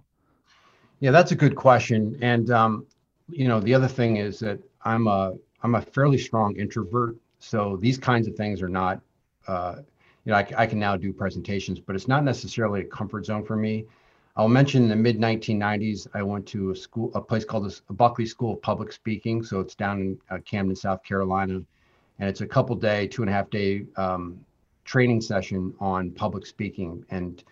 Yeah that's a good question. And um, you know the other thing is that i'm a i'm a fairly strong introvert so these kinds of things are not uh, you know I, I, can now do presentations but it's not necessarily a comfort zone for me. I'll mention in the mid 1990s i went to a school a place called the buckley school of public speaking so it's down in uh, camden south carolina and it's a couple day two and a half day um, training session on public speaking, and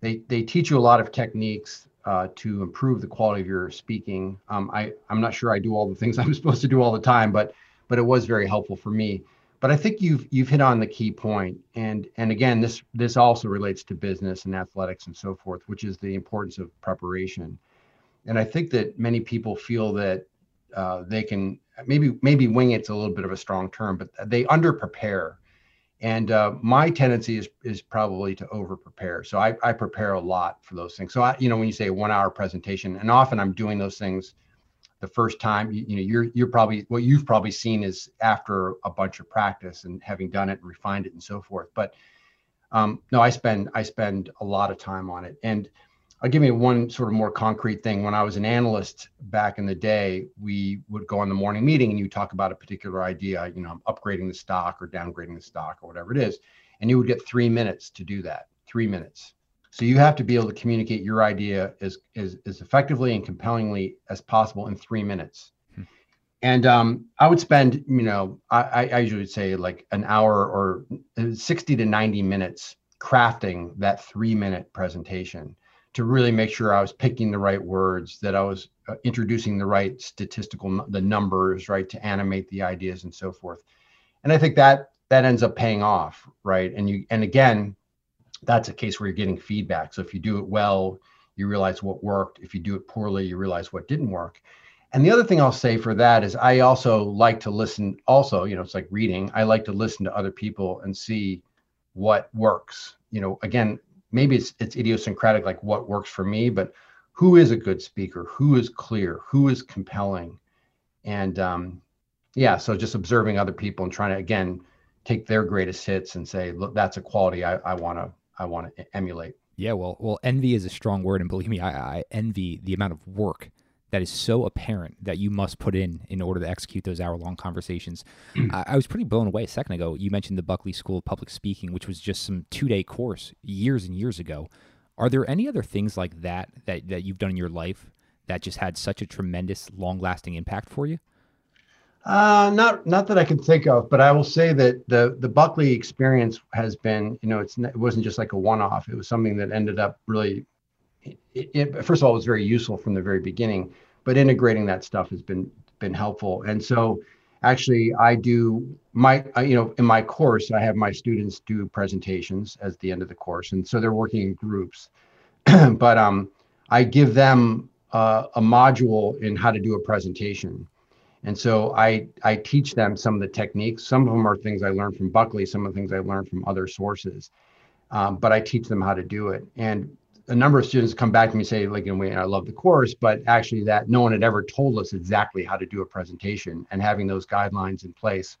they they teach you a lot of techniques uh, to improve the quality of your speaking. Um, I I'm not sure I do all the things I'm supposed to do all the time, but but it was very helpful for me. But I think you've you've hit on the key point, and and again, this this also relates to business and athletics and so forth, which is the importance of preparation. And I think that many people feel that uh, they can maybe maybe wing it's a little bit of a strong term, but they under prepare and uh, my tendency is is probably to over prepare so I, I prepare a lot for those things. So i you know when you say one hour presentation and often i'm doing those things the first time you, you know you're you're probably what you've probably seen is after a bunch of practice and having done it and refined it and so forth. But um, no i spend i spend a lot of time on it. And I'll give you one sort of more concrete thing. When I was an analyst back in the day, we would go on the morning meeting and you talk about a particular idea, you know, I'm upgrading the stock or downgrading the stock or whatever it is. And you would get three minutes to do that, three minutes. So you have to be able to communicate your idea as, as, as effectively and compellingly as possible in three minutes. Hmm. And um, I would spend, you know, I, I usually would say like an hour or 60 to 90 minutes crafting that three minute presentation to really make sure I was picking the right words, that I was uh, introducing the right statistical the numbers, right, to animate the ideas and so forth. And I think that that ends up paying off, right? And you and again, that's a case where you're getting feedback. So if you do it well, you realize what worked. If you do it poorly, you realize what didn't work. And the other thing I'll say for that is I also like to listen also, you know, it's like reading. I like to listen to other people and see what works. You know, again, maybe it's it's idiosyncratic like what works for me but who is a good speaker? Who is clear? Who is compelling? And um, yeah, so just observing other people and trying to again take their greatest hits and say, look, that's a quality I want to I want to emulate. Yeah, well, well, envy is a strong word, and believe me, I, I envy the amount of work that is so apparent that you must put in in order to execute those hour long conversations. I, I, was pretty blown away a second ago. You mentioned the Buckley School of Public Speaking, which was just some two day course years and years ago. Are there any other things like that, that that you've done in your life that just had such a tremendous, long lasting impact for you? Uh, not not that I can think of, but I will say that the the Buckley experience has been, you know, it's it wasn't just like a one off. It was something that ended up really it, it, first of all, it was very useful from the very beginning, but integrating that stuff has been been helpful. And so, actually, I do my you know in my course, I have my students do presentations at the end of the course, and so they're working in groups. but um, I give them uh, a module in how to do a presentation. And so I I teach them some of the techniques. Some of them are things I learned from Buckley. Some of the things I learned from other sources. Um, but I teach them how to do it. And a number of students come back to me and say, like, know, I love the course, but actually that no one had ever told us exactly how to do a presentation and having those guidelines in place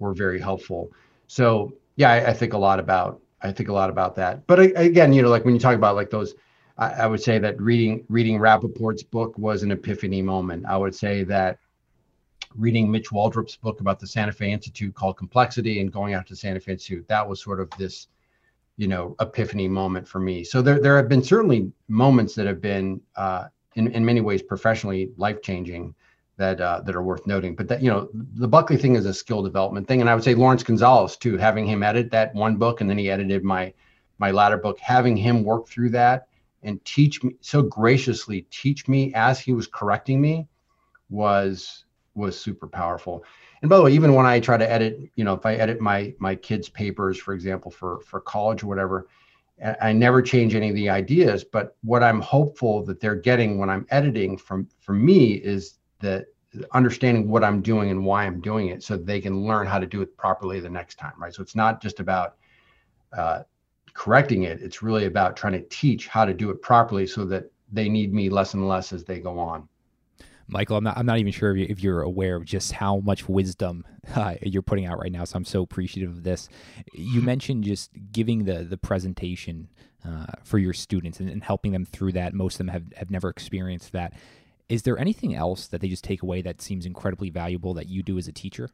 were very helpful. So yeah, I, I think a lot about, I think a lot about that. But I, again, you know, like when you talk about like those, I, I would say that reading, reading Rappaport's book was an epiphany moment. I would say that reading Mitch Waldrop's book about the Santa Fe Institute called Complexity and going out to Santa Fe Institute, that was sort of this, you know epiphany moment for me. So there there have been certainly moments that have been uh, in in many ways professionally life changing that uh, that are worth noting. But that you know the buckley thing is a skill development thing and i would say laurence gonzales too having him edit that one book and then he edited my my latter book having him work through that and teach me so graciously teach me as he was correcting me was was super powerful and by the way even when i try to edit you know if i edit my my kids papers for example for for college or whatever i never change any of the ideas but what i'm hopeful that they're getting when i'm editing from from me is that understanding what i'm doing and why i'm doing it so they can learn how to do it properly the next time right? So it's not just about uh, correcting it. It's really about trying to teach how to do it properly so that they need me less and less as they go on Michael, I'm not, I'm not even sure if you're aware of just how much wisdom uh, you're putting out right now. So I'm so appreciative of this. You mentioned just giving the the presentation uh, for your students and, and, helping them through that. Most of them have, have never experienced that. Is there anything else that they just take away that seems incredibly valuable that you do as a teacher?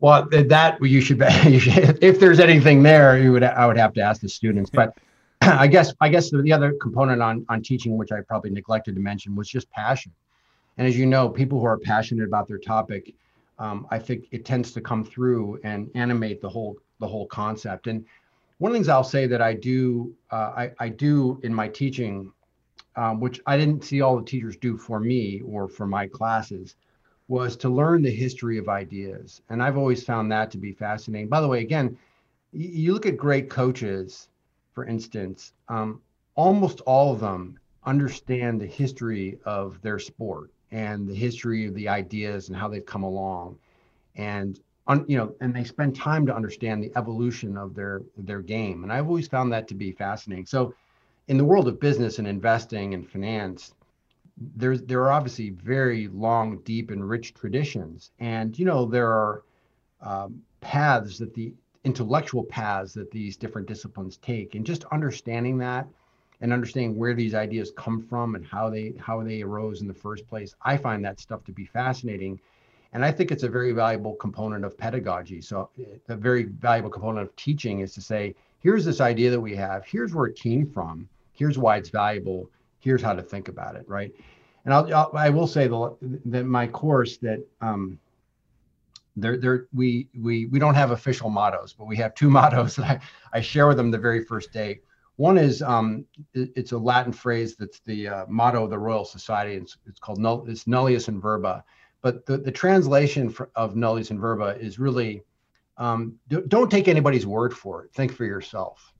Well, that you should, you should if there's anything there, you would I would have to ask the students. But I guess I guess the the other component on on teaching, which I probably neglected to mention, was just passion. And as you know, people who are passionate about their topic, um, I think it tends to come through and animate the whole the whole concept. And one of the things I'll say that I do uh, I, I do in my teaching, um, which I didn't see all the teachers do for me or for my classes, was to learn the history of ideas. And I've always found that to be fascinating. By the way, again, you look at great coaches for instance, um, almost all of them understand the history of their sport and the history of the ideas and how they've come along, and un, you know, and they spend time to understand the evolution of their their game. And I've always found that to be fascinating. So, in the world of business and investing and finance, there's there are obviously very long, deep, and rich traditions, and you know there are um, paths that the intellectual paths that these different disciplines take. And just understanding that and understanding where these ideas come from and how they how they arose in the first place i find that stuff to be fascinating. And i think it's a very valuable component of pedagogy. So a very valuable component of teaching is to say here's this idea that we have. Here's where it came from. Here's why it's valuable. Here's how to think about it right? And i'll, I'll i will say that my course that um, there, we, we, we don't have official mottos, but we have two mottos that I, I share with them the very first day. One is um, it, it's a Latin phrase that's the uh, motto of the Royal Society. It's, it's called null, it's nullius in verba, but the, the translation for, of nullius in verba is really um, do, not take anybody's word for it. Think for yourself.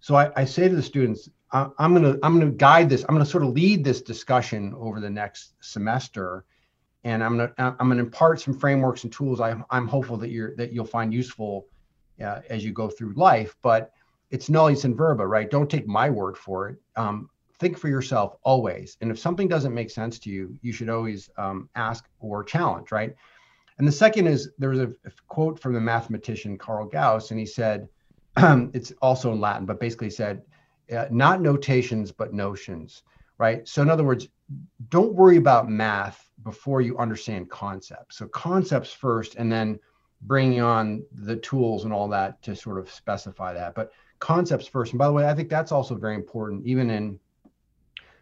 So I, I say to the students, I, I'm gonna I'm gonna guide this. I'm gonna sort of lead this discussion over the next semester and I'm gonna I'm gonna impart some frameworks and tools. I'm I'm hopeful that you're that you'll find useful uh, as you go through life. But it's nullius in verba, right? Don't take my word for it. Um, think for yourself always. And if something doesn't make sense to you, you should always um, ask or challenge, right? And the second is there was a, a quote from the mathematician Carl Gauss, and he said, it's also in Latin, but basically said, uh, not notations, but notions, right? So, in other words, don't worry about math before you understand concepts. So, concepts first, and then bringing on the tools and all that to sort of specify that. But concepts first. And by the way, I think that's also very important, even in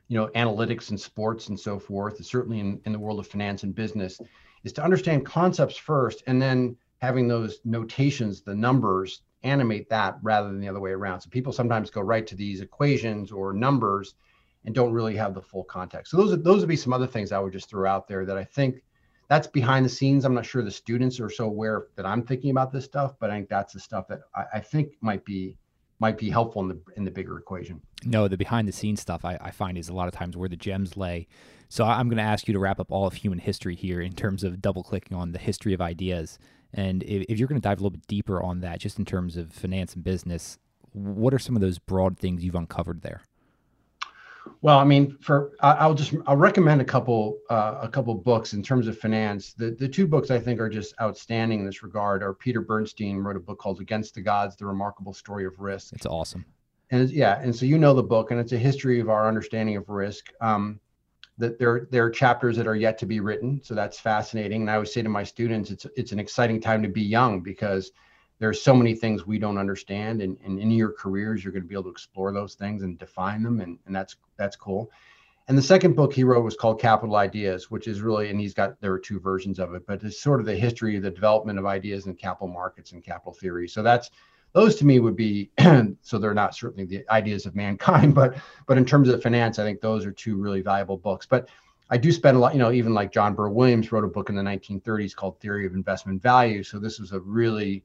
you know analytics and sports and so forth. and Certainly in, in the world of finance and business, is to understand concepts first, and then having those notations, the numbers, animate that rather than the other way around. So people sometimes go right to these equations or numbers and don't really have the full context. So those those would be some other things I would just throw out there that I think that's behind the scenes. I'm not sure the students are so aware that I'm thinking about this stuff, but I think that's the stuff that I, I think might be might be helpful in the in the bigger equation. No, the behind the scenes stuff I, I find is a lot of times where the gems lay. So I'm going to ask you to wrap up all of human history here in terms of double clicking on the history of ideas. And if, if you're going to dive a little bit deeper on that, just in terms of finance and business, what are some of those broad things you've uncovered there? Well, I mean, for I'll just I'll recommend a couple uh, a couple books in terms of finance. The the two books I think are just outstanding in this regard are Peter Bernstein wrote a book called Against the Gods: The Remarkable Story of Risk. It's awesome. And yeah, and so you know the book, and it's a history of our understanding of risk. Um, that there there are chapters that are yet to be written, so that's fascinating. And I always say to my students, it's it's an exciting time to be young because there's so many things we don't understand and, and in your careers you're going to be able to explore those things and define them and, and that's that's cool. And the second book he wrote was called capital ideas which is really and he's got there are two versions of it but it's sort of the history of the development of ideas in capital markets and capital theory. So that's those to me would be so they're not certainly the ideas of mankind but but in terms of finance i think those are two really valuable books. But I do spend a lot, you know, even like John Burr Williams wrote a book in the 1930s called Theory of Investment Value. So this was a really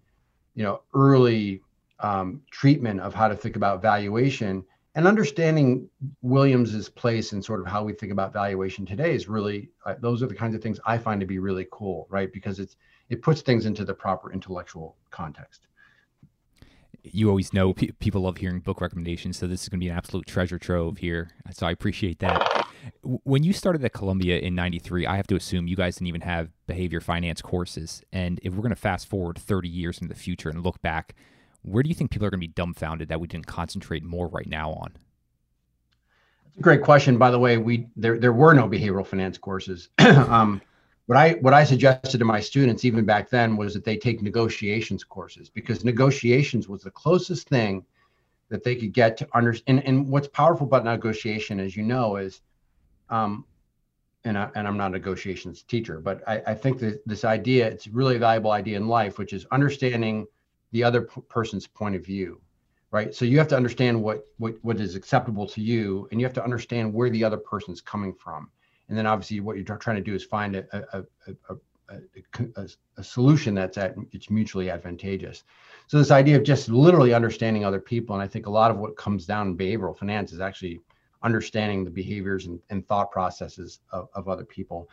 you know early um, treatment of how to think about valuation and understanding Williams's place in sort of how we think about valuation today is really uh, those are the kinds of things I find to be really cool, right? Because it's it puts things into the proper intellectual context. You always know pe- people love hearing book recommendations, so this is going to be an absolute treasure trove here. So I appreciate that. When you started at Columbia in '93, I have to assume you guys didn't even have behavior finance courses. And if we're going to fast forward 30 years into the future and look back, where do you think people are going to be dumbfounded that we didn't concentrate more right now on? Great question. By the way, we there there were no behavioral finance courses. um, what I what I suggested to my students even back then was that they take negotiations courses because negotiations was the closest thing that they could get to understand. And, and what's powerful about negotiation, as you know, is um, and, I, and I'm not a negotiations teacher, but I, I think that this idea, it's really a valuable idea in life, which is understanding the other p- person's point of view, right? So you have to understand what, what, what is acceptable to you, and you have to understand where the other person's coming from. And then obviously what you're trying to do is find a, a, a, a, a solution that's at it's mutually advantageous. So this idea of just literally understanding other people, and I think a lot of what comes down in behavioral finance is actually understanding the behaviors and, and thought processes of, of other people.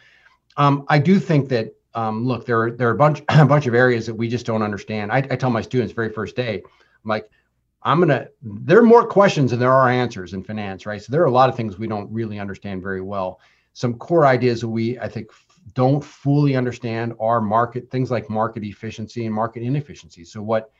Um, I do think that um, look, there are there are a bunch a bunch of areas that we just don't understand. I, I tell my students very first day, I'm like, I'm gonna. There are more questions than there are answers in finance, right? So there are a lot of things we don't really understand very well. Some core ideas that we I think don't fully understand are market things like market efficiency and market inefficiency. So what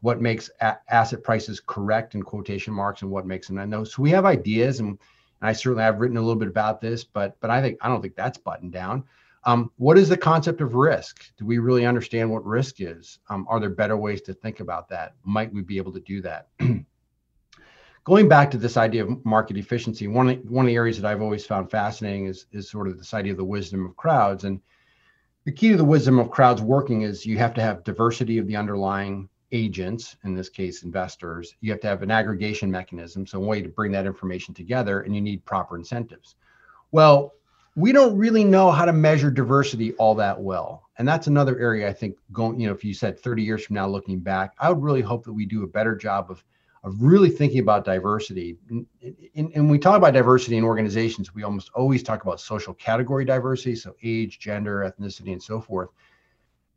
what makes a- asset prices correct in quotation marks and what makes them. No, so we have ideas, and, and I certainly have written a little bit about this, but but I think I don't think that's buttoned down. Um, what is the concept of risk? Do we really understand what risk is? Um, are there better ways to think about that? Might we be able to do that? Going back to this idea of market efficiency, one of, one of the areas that I've always found fascinating is, is sort of this idea of the wisdom of crowds. And the key to the wisdom of crowds working is you have to have diversity of the underlying agents, in this case, investors, you have to have an aggregation mechanism, so a way to bring that information together, and you need proper incentives. Well, we don't really know how to measure diversity all that well. And that's another area I think going, you know, if you said 30 years from now looking back, I would really hope that we do a better job of of really thinking about diversity. And, and we talk about diversity in organizations, we almost always talk about social category diversity, so age, gender, ethnicity, and so forth.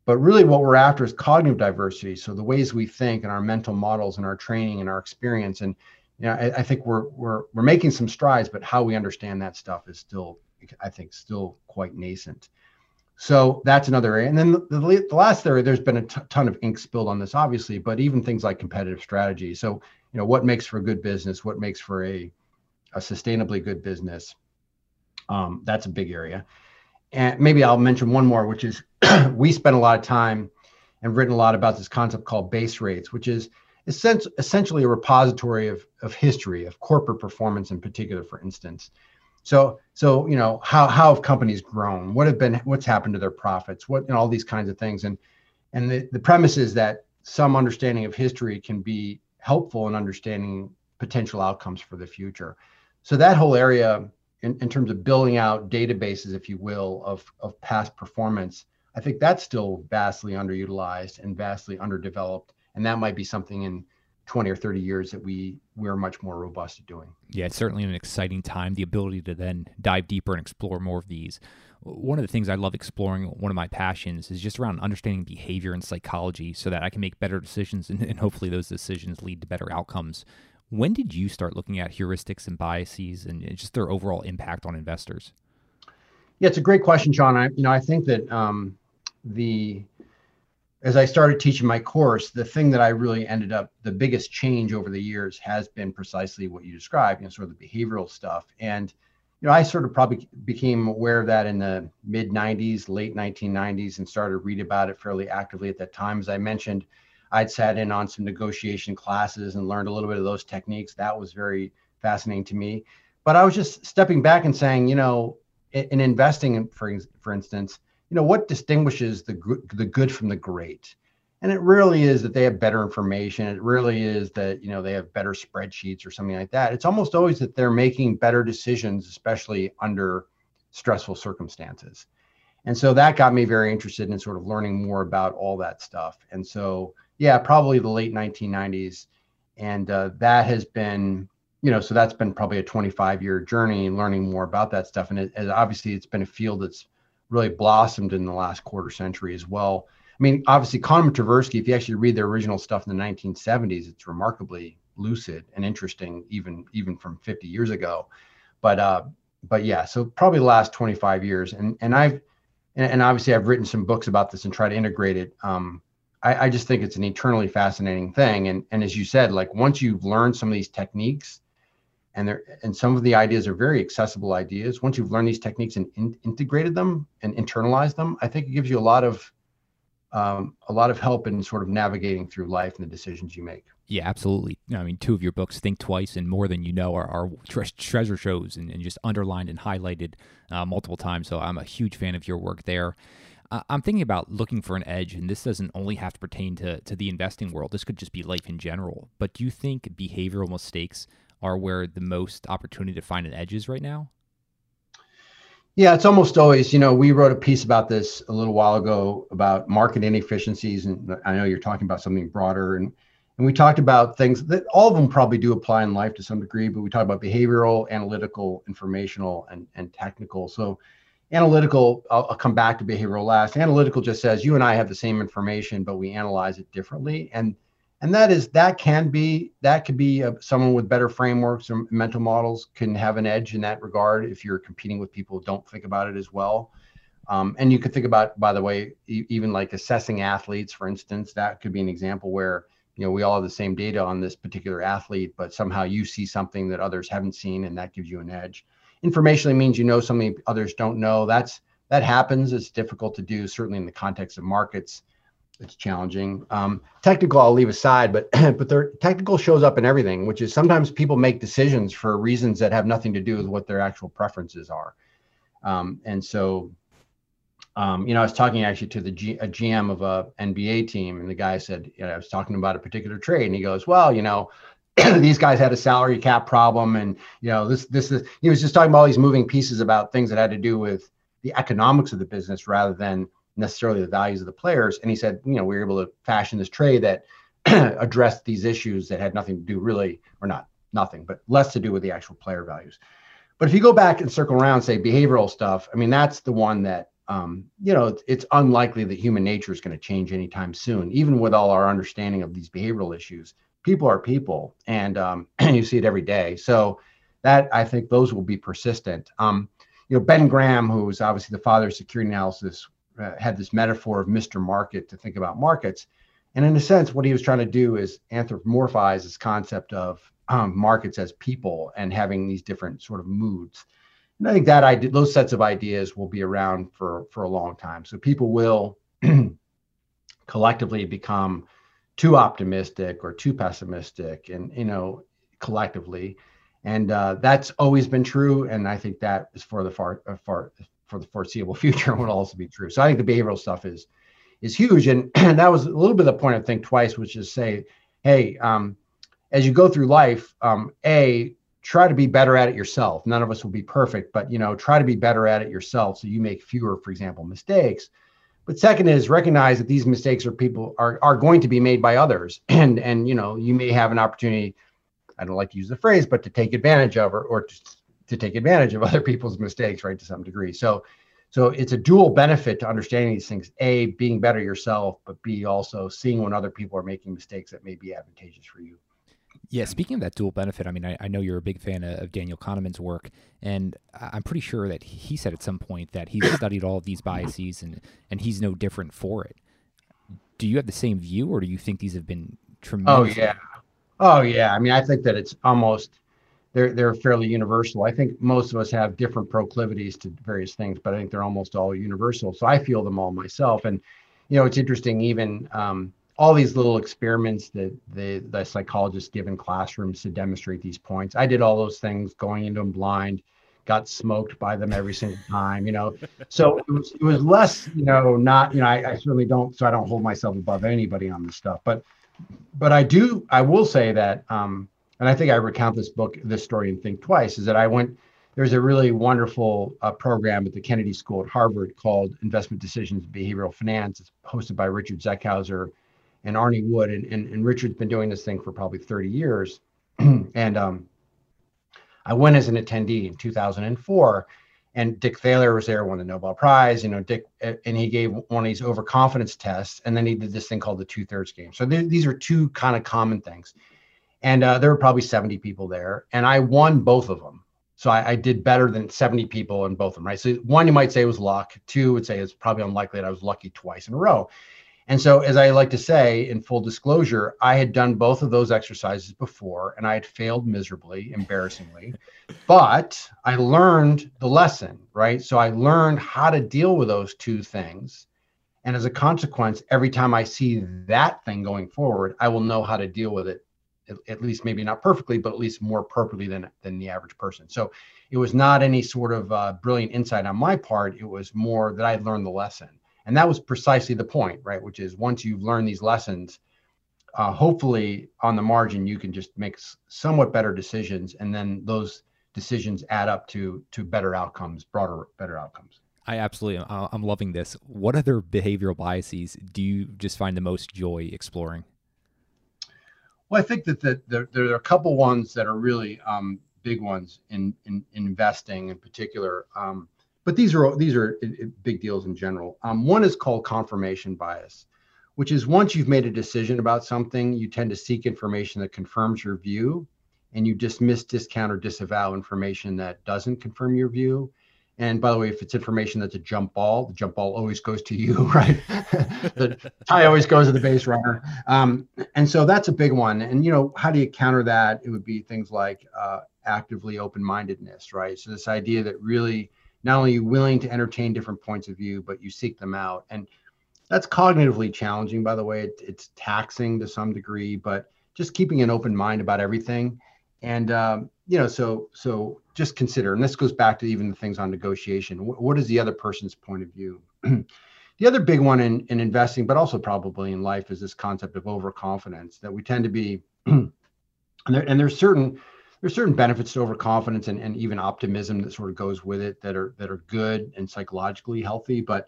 But really, what we're after is cognitive diversity. So the ways we think and our mental models and our training and our experience. And you know, I, I, think we're we're we're making some strides, but how we understand that stuff is still, I think, still quite nascent. So that's another area. And then the, the, the last area, there's been a t- ton of ink spilled on this, obviously, but even things like competitive strategy. So, you know, what makes for a good business? What makes for a, a sustainably good business? Um, that's a big area. And maybe I'll mention one more, which is we spent a lot of time and written a lot about this concept called base rates, which is essentially a repository of, of history, of corporate performance in particular, for instance. So, so you know, how how have companies grown? What have been what's happened to their profits? What and all these kinds of things. And and the, the premise is that some understanding of history can be helpful in understanding potential outcomes for the future. So that whole area, in, in terms of building out databases, if you will, of of past performance, I think that's still vastly underutilized and vastly underdeveloped. And that might be something in 20 or 30 years that we we're much more robust at doing. Yeah, it's certainly an exciting time. The ability to then dive deeper and explore more of these. One of the things I love exploring, one of my passions, is just around understanding behavior and psychology, so that I can make better decisions, and, and hopefully those decisions lead to better outcomes. When did you start looking at heuristics and biases and just their overall impact on investors? Yeah, it's a great question, Sean. I, you know, I think that um, the as I started teaching my course, the thing that I really ended up, the biggest change over the years has been precisely what you described, you know, sort of the behavioral stuff. And, you know, I sort of probably became aware of that in the mid 90s, late 1990s, and started to read about it fairly actively at that time. As I mentioned, I'd sat in on some negotiation classes and learned a little bit of those techniques. That was very fascinating to me. But I was just stepping back and saying, you know, in, in investing, for, for instance, you know what distinguishes the the good from the great? And it really is that they have better information. It really is that you know they have better spreadsheets or something like that. It's almost always that they're making better decisions especially under stressful circumstances. And so that got me very interested in sort of learning more about all that stuff. And so yeah probably the late 1990s and uh, that has been you know so that's been probably a 25 year journey learning more about that stuff and it obviously it's been a field that's really blossomed in the last quarter century as well. I mean, obviously, Kahneman Tversky, if you actually read the original stuff in the 1970s, it's remarkably lucid and interesting, even even from 50 years ago. But uh, but yeah, so probably the last 25 years, and and I've and, and obviously I've written some books about this and try to integrate it. Um, I, I just think it's an eternally fascinating thing, and and as you said, like once you've learned some of these techniques, and there and some of the ideas are very accessible ideas once you've learned these techniques and in, integrated them and internalized them i think it gives you a lot of um, a lot of help in sort of navigating through life and the decisions you make. Yeah absolutely. I mean two of your books think twice and more than you know are, are tre- treasure shows and, and, just underlined and highlighted uh, multiple times. So i'm a huge fan of your work there i'm thinking about looking for an edge and this doesn't only have to pertain to, to the investing world this could just be life in general but do you think behavioral mistakes are where the most opportunity to find an edge is right now? Yeah, it's almost always, you know, we wrote a piece about this a little while ago about market inefficiencies. And I know you're talking about something broader. And, and we talked about things that all of them probably do apply in life to some degree, but we talk about behavioral, analytical, informational, and, and technical. So, analytical, I'll, I'll come back to behavioral last. Analytical just says you and I have the same information, but we analyze it differently. And and that is that can be that could be a, someone with better frameworks or mental models can have an edge in that regard if you're competing with people who don't think about it as well um, and you could think about by the way e- even like assessing athletes for instance that could be an example where you know we all have the same data on this particular athlete but somehow you see something that others haven't seen and that gives you an edge informationally means you know something others don't know that's that happens it's difficult to do certainly in the context of markets it's challenging. Um, technical, I'll leave aside, but but their technical shows up in everything, which is sometimes people make decisions for reasons that have nothing to do with what their actual preferences are. Um, and so, um, you know, I was talking actually to the G, a GM of a NBA team, and the guy said, you know, I was talking about a particular trade, and he goes, "Well, you know." these guys had a salary cap problem and you know this this is he was just talking about all these moving pieces about things that had to do with the economics of the business rather than necessarily the values of the players. And he said, you know, we were able to fashion this trade that addressed these issues that had nothing to do really, or not nothing, but less to do with the actual player values. But if you go back and circle around, say behavioral stuff, I mean, that's the one that, um, you know, it's, it's unlikely that human nature is going to change anytime soon, even with all our understanding of these behavioral issues. People are people, and um, you see it every day. So that I think those will be persistent. Um, you know, Ben Graham, who's obviously the father of security analysis, uh, had this metaphor of Mr. Market to think about markets. And in a sense, what he was trying to do is anthropomorphize this concept of um, markets as people and having these different sort of moods. And I think that idea, those sets of ideas will be around for for a long time. So people will collectively become too optimistic or too pessimistic, and you know, collectively, and uh, that's always been true. And I think that is for the far uh, far for the foreseeable future will also be true. So I think the behavioral stuff is is huge, and, and that was a little bit the point of think twice, which is say, hey, um, as you go through life, um, a try to be better at it yourself. None of us will be perfect, but you know, try to be better at it yourself so you make fewer, for example, mistakes. But second is recognize that these mistakes are people are are going to be made by others, and and you know you may have an opportunity. I don't like to use the phrase, but to take advantage of or or to, to take advantage of other people's mistakes, right, to some degree. So so it's a dual benefit to understanding these things a being better yourself but b also seeing when other people are making mistakes that may be advantageous for you yeah, speaking of that dual benefit, I mean, I, I know you're a big fan of, of, Daniel Kahneman's work, and I'm pretty sure that he said at some point that he's studied all of these biases and, and he's no different for it. Do you have the same view, or do you think these have been tremendous? Oh yeah, oh yeah. I mean, I think that it's almost they're they're fairly universal. I think most of us have different proclivities to various things, but I think they're almost all universal. So I feel them all myself, and you know, it's interesting even. Um, all these little experiments that the, the psychologists give in classrooms to demonstrate these points. I did all those things going into them blind, got smoked by them every single time, you know. So it was, it was less, you know, not, you know, I, I certainly don't, so I don't hold myself above anybody on this stuff. But, but I do, I will say that, um, and I think I recount this book, this story and Think Twice, is that I went, there's a really wonderful uh, program at the Kennedy School at Harvard called Investment Decisions Behavioral Finance. It's hosted by Richard Zeckhauser and Arnie Wood, and, and, and Richard's been doing this thing for probably 30 years. and um, I went as an attendee in 2004, and Dick Thaler was there, won the Nobel Prize. You know, Dick, and he gave one of these overconfidence tests, and then he did this thing called the two thirds game. So th- these are two kind of common things, and uh, there were probably 70 people there, and I won both of them. So I, I, did better than 70 people in both of them, right? So one you might say was luck. Two would say it's probably unlikely that I was lucky twice in a row. And so, as I like to say, in full disclosure, I had done both of those exercises before and I had failed miserably, embarrassingly. but I learned the lesson, right? So, I learned how to deal with those two things. And as a consequence, every time I see that thing going forward, I will know how to deal with it, at, at least maybe not perfectly, but at least more appropriately than, than the average person. So, it was not any sort of uh, brilliant insight on my part. It was more that I learned the lesson and that was precisely the point right? Which is once you've learned these lessons uh, hopefully on the margin you can just make somewhat better decisions and then those decisions add up to to better outcomes broader better outcomes. I absolutely i'm loving this. What other behavioral biases do you just find the most joy exploring? Well i think that the, the, there are a couple ones that are really um, big ones in, in, in investing in particular. Um, but these are these are big deals in general. Um, one is called confirmation bias, which is once you've made a decision about something, you tend to seek information that confirms your view, and you dismiss, discount, or disavow information that doesn't confirm your view. And by the way, if it's information that's a jump ball, the jump ball always goes to you, right? the tie always goes to the base runner. Um, and so that's a big one. And you know, how do you counter that? It would be things like uh, actively open-mindedness, right? So this idea that really not only you willing to entertain different points of view, but you seek them out. And that's cognitively challenging, by the way. It, it's taxing to some degree, but just keeping an open mind about everything. And um, you know, so so just consider, and this goes back to even the things on negotiation. what, what is the other person's point of view? the other big one in, in investing, but also probably in life, is this concept of overconfidence that we tend to be. and, there, and there's certain there's certain benefits to overconfidence and, and even optimism that sort of goes with it that are that are good and psychologically healthy but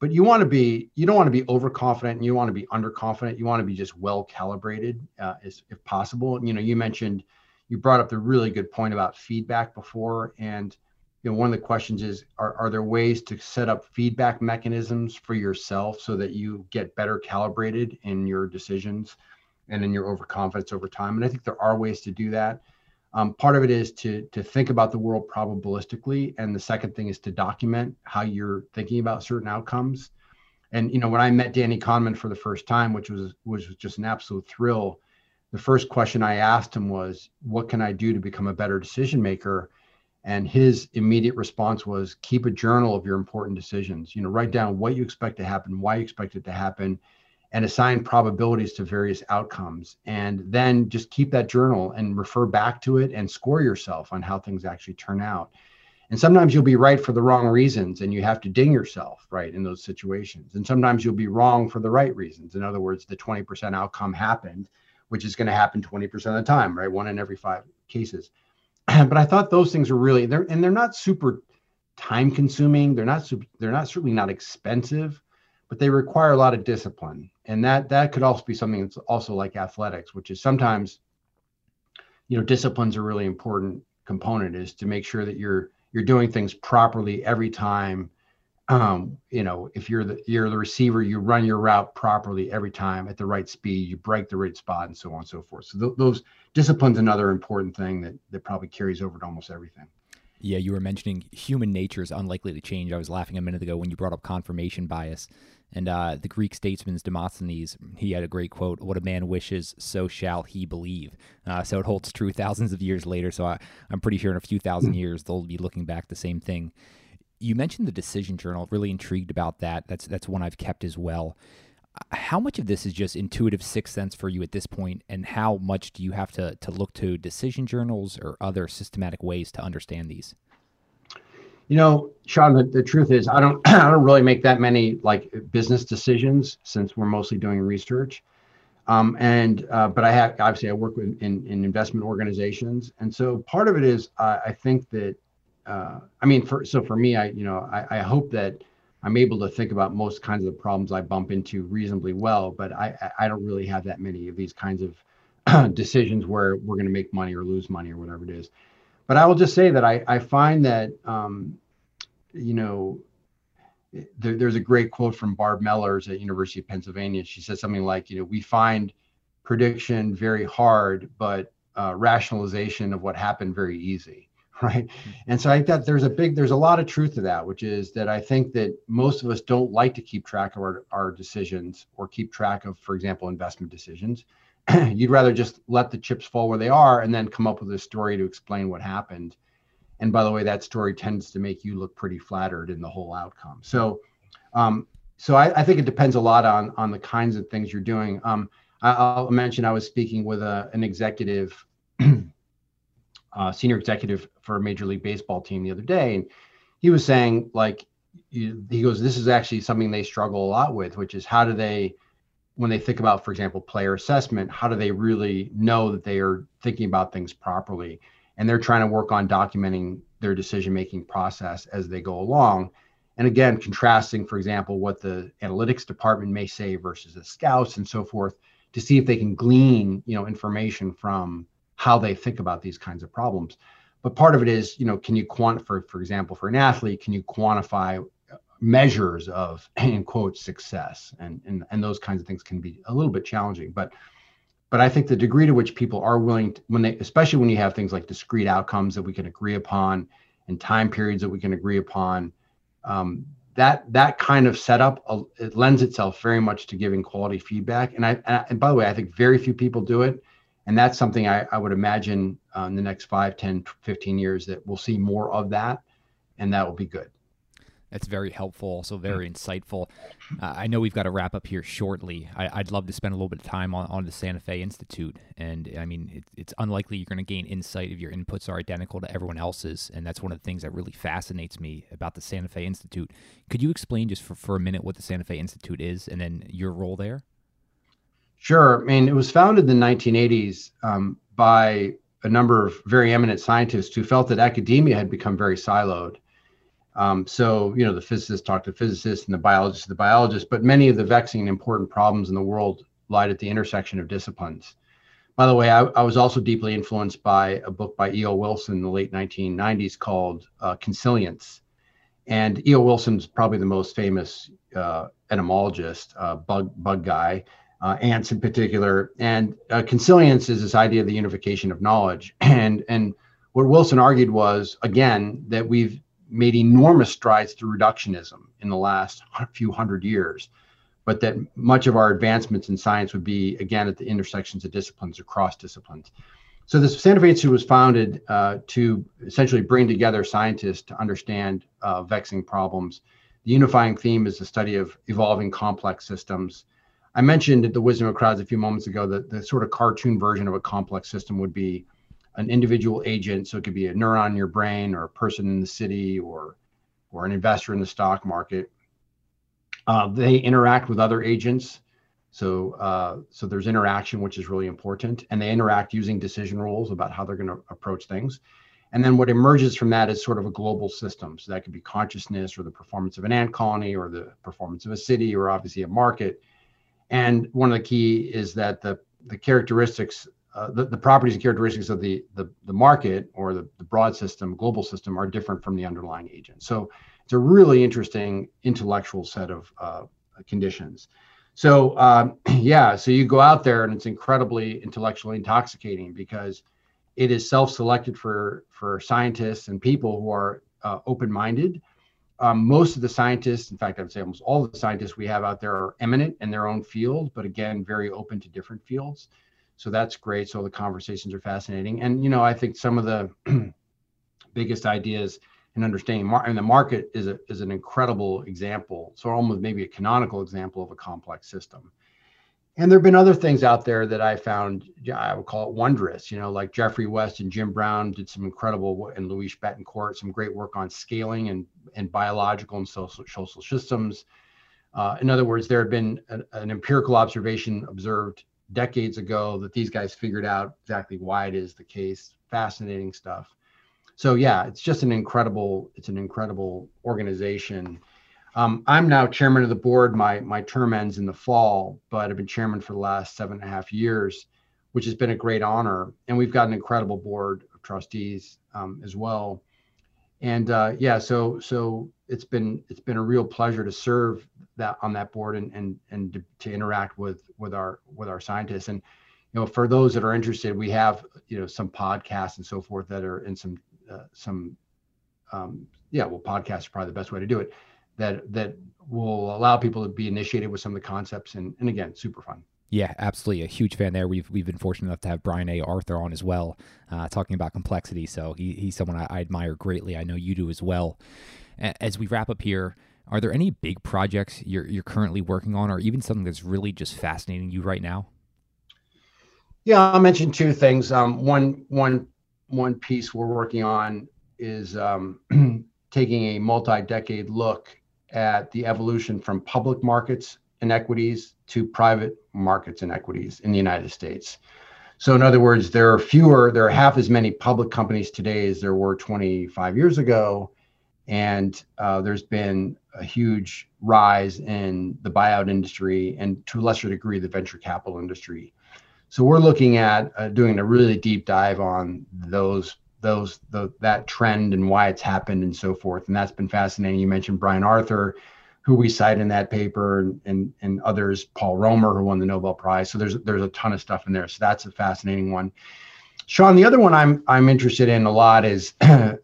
but you want to be you don't want to be overconfident and you want to be underconfident you want to be just well calibrated uh, as, if possible and, you know you mentioned you brought up the really good point about feedback before and you know one of the questions is are, are there ways to set up feedback mechanisms for yourself so that you get better calibrated in your decisions and in your overconfidence over time. And I think there are ways to do that. Um, part of it is to to think about the world probabilistically, and the second thing is to document how you're thinking about certain outcomes. And you know, when I met Danny Kahneman for the first time, which was was just an absolute thrill, the first question I asked him was, "What can I do to become a better decision maker?" And his immediate response was, "Keep a journal of your important decisions. You know, write down what you expect to happen, why you expect it to happen." And assign probabilities to various outcomes and then just keep that journal and refer back to it and score yourself on how things actually turn out. And sometimes you'll be right for the wrong reasons and you have to ding yourself right in those situations. And sometimes you'll be wrong for the right reasons. In other words the 20% outcome happened which is going to happen 20% of the time right one in every five cases. But i thought those things are really they're and they're not super time consuming. They're not they're not certainly not expensive but they require a lot of discipline and that that could also be something that's also like athletics which is sometimes you know discipline's a really important component is to make sure that you're you're doing things properly every time um, you know if you're the you're the receiver you run your route properly every time at the right speed you break the right spot and so on and so forth so th- those discipline's another important thing that that probably carries over to almost everything yeah, you were mentioning human nature is unlikely to change. I was laughing a minute ago when you brought up confirmation bias. And uh, the Greek statesman Demosthenes, he had a great quote: "What a man wishes, so shall he believe." Uh, so it holds true thousands of years later. So I, am pretty sure in a few thousand years they'll be looking back the same thing. You mentioned the decision journal. Really intrigued about that. That's that's one I've kept as well. How much of this is just intuitive sixth sense for you at this point, and how much do you have to to look to decision journals or other systematic ways to understand these? You know, Sean, the, the truth is I don't I don't really make that many like business decisions since we're mostly doing research. Um, and uh, but I have obviously I work with in, in investment organizations, and so part of it is uh, I think that uh, I mean for so for me I you know I, I hope that I'm able to think about most kinds of the problems I bump into reasonably well, but I I don't really have that many of these kinds of decisions where we're going to make money or lose money or whatever it is. But I will just say that I I find that um, you know, there, there's a great quote from Barb Mellers at University of Pennsylvania. She says something like, you know, we find prediction very hard, but uh, rationalization of what happened very easy, right? And so I think that there's a big, there's a lot of truth to that, which is that I think that most of us don't like to keep track of our, our decisions or keep track of, for example, investment decisions. You'd rather just let the chips fall where they are and then come up with a story to explain what happened and by the way, that story tends to make you look pretty flattered in the whole outcome. So, um, so I, I, think it depends a lot on on the kinds of things you're doing. Um, I, will mention I was speaking with a, an executive, uh, senior executive for a major league baseball team the other day, and he was saying like he goes, this is actually something they struggle a lot with, which is how do they when they think about, for example, player assessment, how do they really know that they are thinking about things properly? And they're trying to work on documenting their decision making process as they go along. And again contrasting for example what the analytics department may say versus the scouts and so forth to see if they can glean you know information from how they think about these kinds of problems. But part of it is you know can you quantify for, for example for an athlete can you quantify measures of in quote success? And, and and those kinds of things can be a little bit challenging. But but I think the degree to which people are willing, to, when they, especially when you have things like discrete outcomes that we can agree upon and time periods that we can agree upon, um, that that kind of setup uh, it lends itself very much to giving quality feedback. And I, and by the way, I think very few people do it. And that's something I, I would imagine uh, in the next 5, 10, 15 years that we'll see more of that. And that will be good. That's very helpful, also very insightful. Uh, I know we've got to wrap up here shortly. I, would love to spend a little bit of time on, on the Santa Fe Institute. And I mean, it, it's unlikely you're going to gain insight if your inputs are identical to everyone else's. And that's one of the things that really fascinates me about the Santa Fe Institute. Could you explain just for, for a minute what the Santa Fe Institute is and then your role there? Sure. I mean, it was founded in the 1980s um, by a number of very eminent scientists who felt that academia had become very siloed um, so, you know, the physicists talk to physicists and the biologists to the biologists, but many of the vexing and important problems in the world lied at the intersection of disciplines. By the way, I, I was also deeply influenced by a book by E.O. Wilson in the late 1990s called uh, Consilience. And E.O. Wilson's probably the most famous uh, entomologist, uh, bug, bug guy. uh, ants in particular. And uh, consilience is this idea of the unification of knowledge. And and what Wilson argued was again that we've made enormous strides through reductionism in the last few hundred years, but that much of our advancements in science would be again at the intersections of disciplines across disciplines. So the Santa Fe Institute was founded uh, to essentially bring together scientists to understand uh, vexing problems. The unifying theme is the study of evolving complex systems I mentioned at the Wisdom of Crowds a few moments ago that the sort of cartoon version of a complex system would be an individual agent. So it could be a neuron in your brain or a person in the city or or an investor in the stock market. Uh, they interact with other agents. So uh, so there's interaction, which is really important, and they interact using decision rules about how they're going to approach things. And then what emerges from that is sort of a global system. So that could be consciousness or the performance of an ant colony or the performance of a city or obviously a market and one of the key is that the the characteristics, uh, the, the properties and characteristics of the the, the market or the, the broad system, global system, are different from the underlying agent. So it's a really interesting intellectual set of uh, conditions. So um, yeah, so you go out there and it's incredibly intellectually intoxicating because it is self-selected for for scientists and people who are uh, open-minded um, most of the scientists, in fact, I would say almost all of the scientists we have out there are eminent in their own field, but again, very open to different fields. So that's great. So the conversations are fascinating. And, you know, I think some of the biggest ideas in understanding mar- and the market is, a, is an incredible example. So almost maybe a canonical example of a complex system and there have been other things out there that I found I would call it wondrous. You know, like Geoffrey West and Jim Brown did some incredible, and Luis Bettencourt some great work on scaling and and biological and social social systems. Uh, in other words, there have been an, an empirical observation observed decades ago that these guys figured out exactly why it is the case. Fascinating stuff. So yeah, it's just an incredible it's an incredible organization um, I'm now chairman of the board. My my term ends in the fall, but I've been chairman for the last seven and a half years, which has been a great honor. And we've got an incredible board of trustees um, as well. And uh, yeah, so so it's been it's been a real pleasure to serve that on that board and and and to, to interact with with our with our scientists. And you know, for those that are interested, we have you know some podcasts and so forth that are in some uh, some um, yeah, well, podcasts are probably the best way to do it that that will allow people to be initiated with some of the concepts and, and again super fun yeah, absolutely. A huge fan there. We've we've been fortunate enough to have Brian A. Arthur on as well, uh, talking about complexity. So he, he's someone I, I, admire greatly. I know you do as well. As we wrap up here, are there any big projects you're you're currently working on, or even something that's really just fascinating you right now? Yeah, I'll mention two things. Um, one one one piece we're working on is um, taking a multi-decade look at the evolution from public markets inequities to private markets inequities in the United States. So, in other words, there are fewer, there are half as many public companies today as there were 25 years ago. And uh, there's been a huge rise in the buyout industry and to a lesser degree, the venture capital industry. So, we're looking at uh, doing a really deep dive on those those the, that trend and why it's happened and so forth. And that's been fascinating. You mentioned Brian Arthur, who we cite in that paper, and and, and others, Paul Romer, who won the Nobel Prize. So there's there's a ton of stuff in there. So that's a fascinating one. Sean, the other one I'm I'm interested in a lot is, and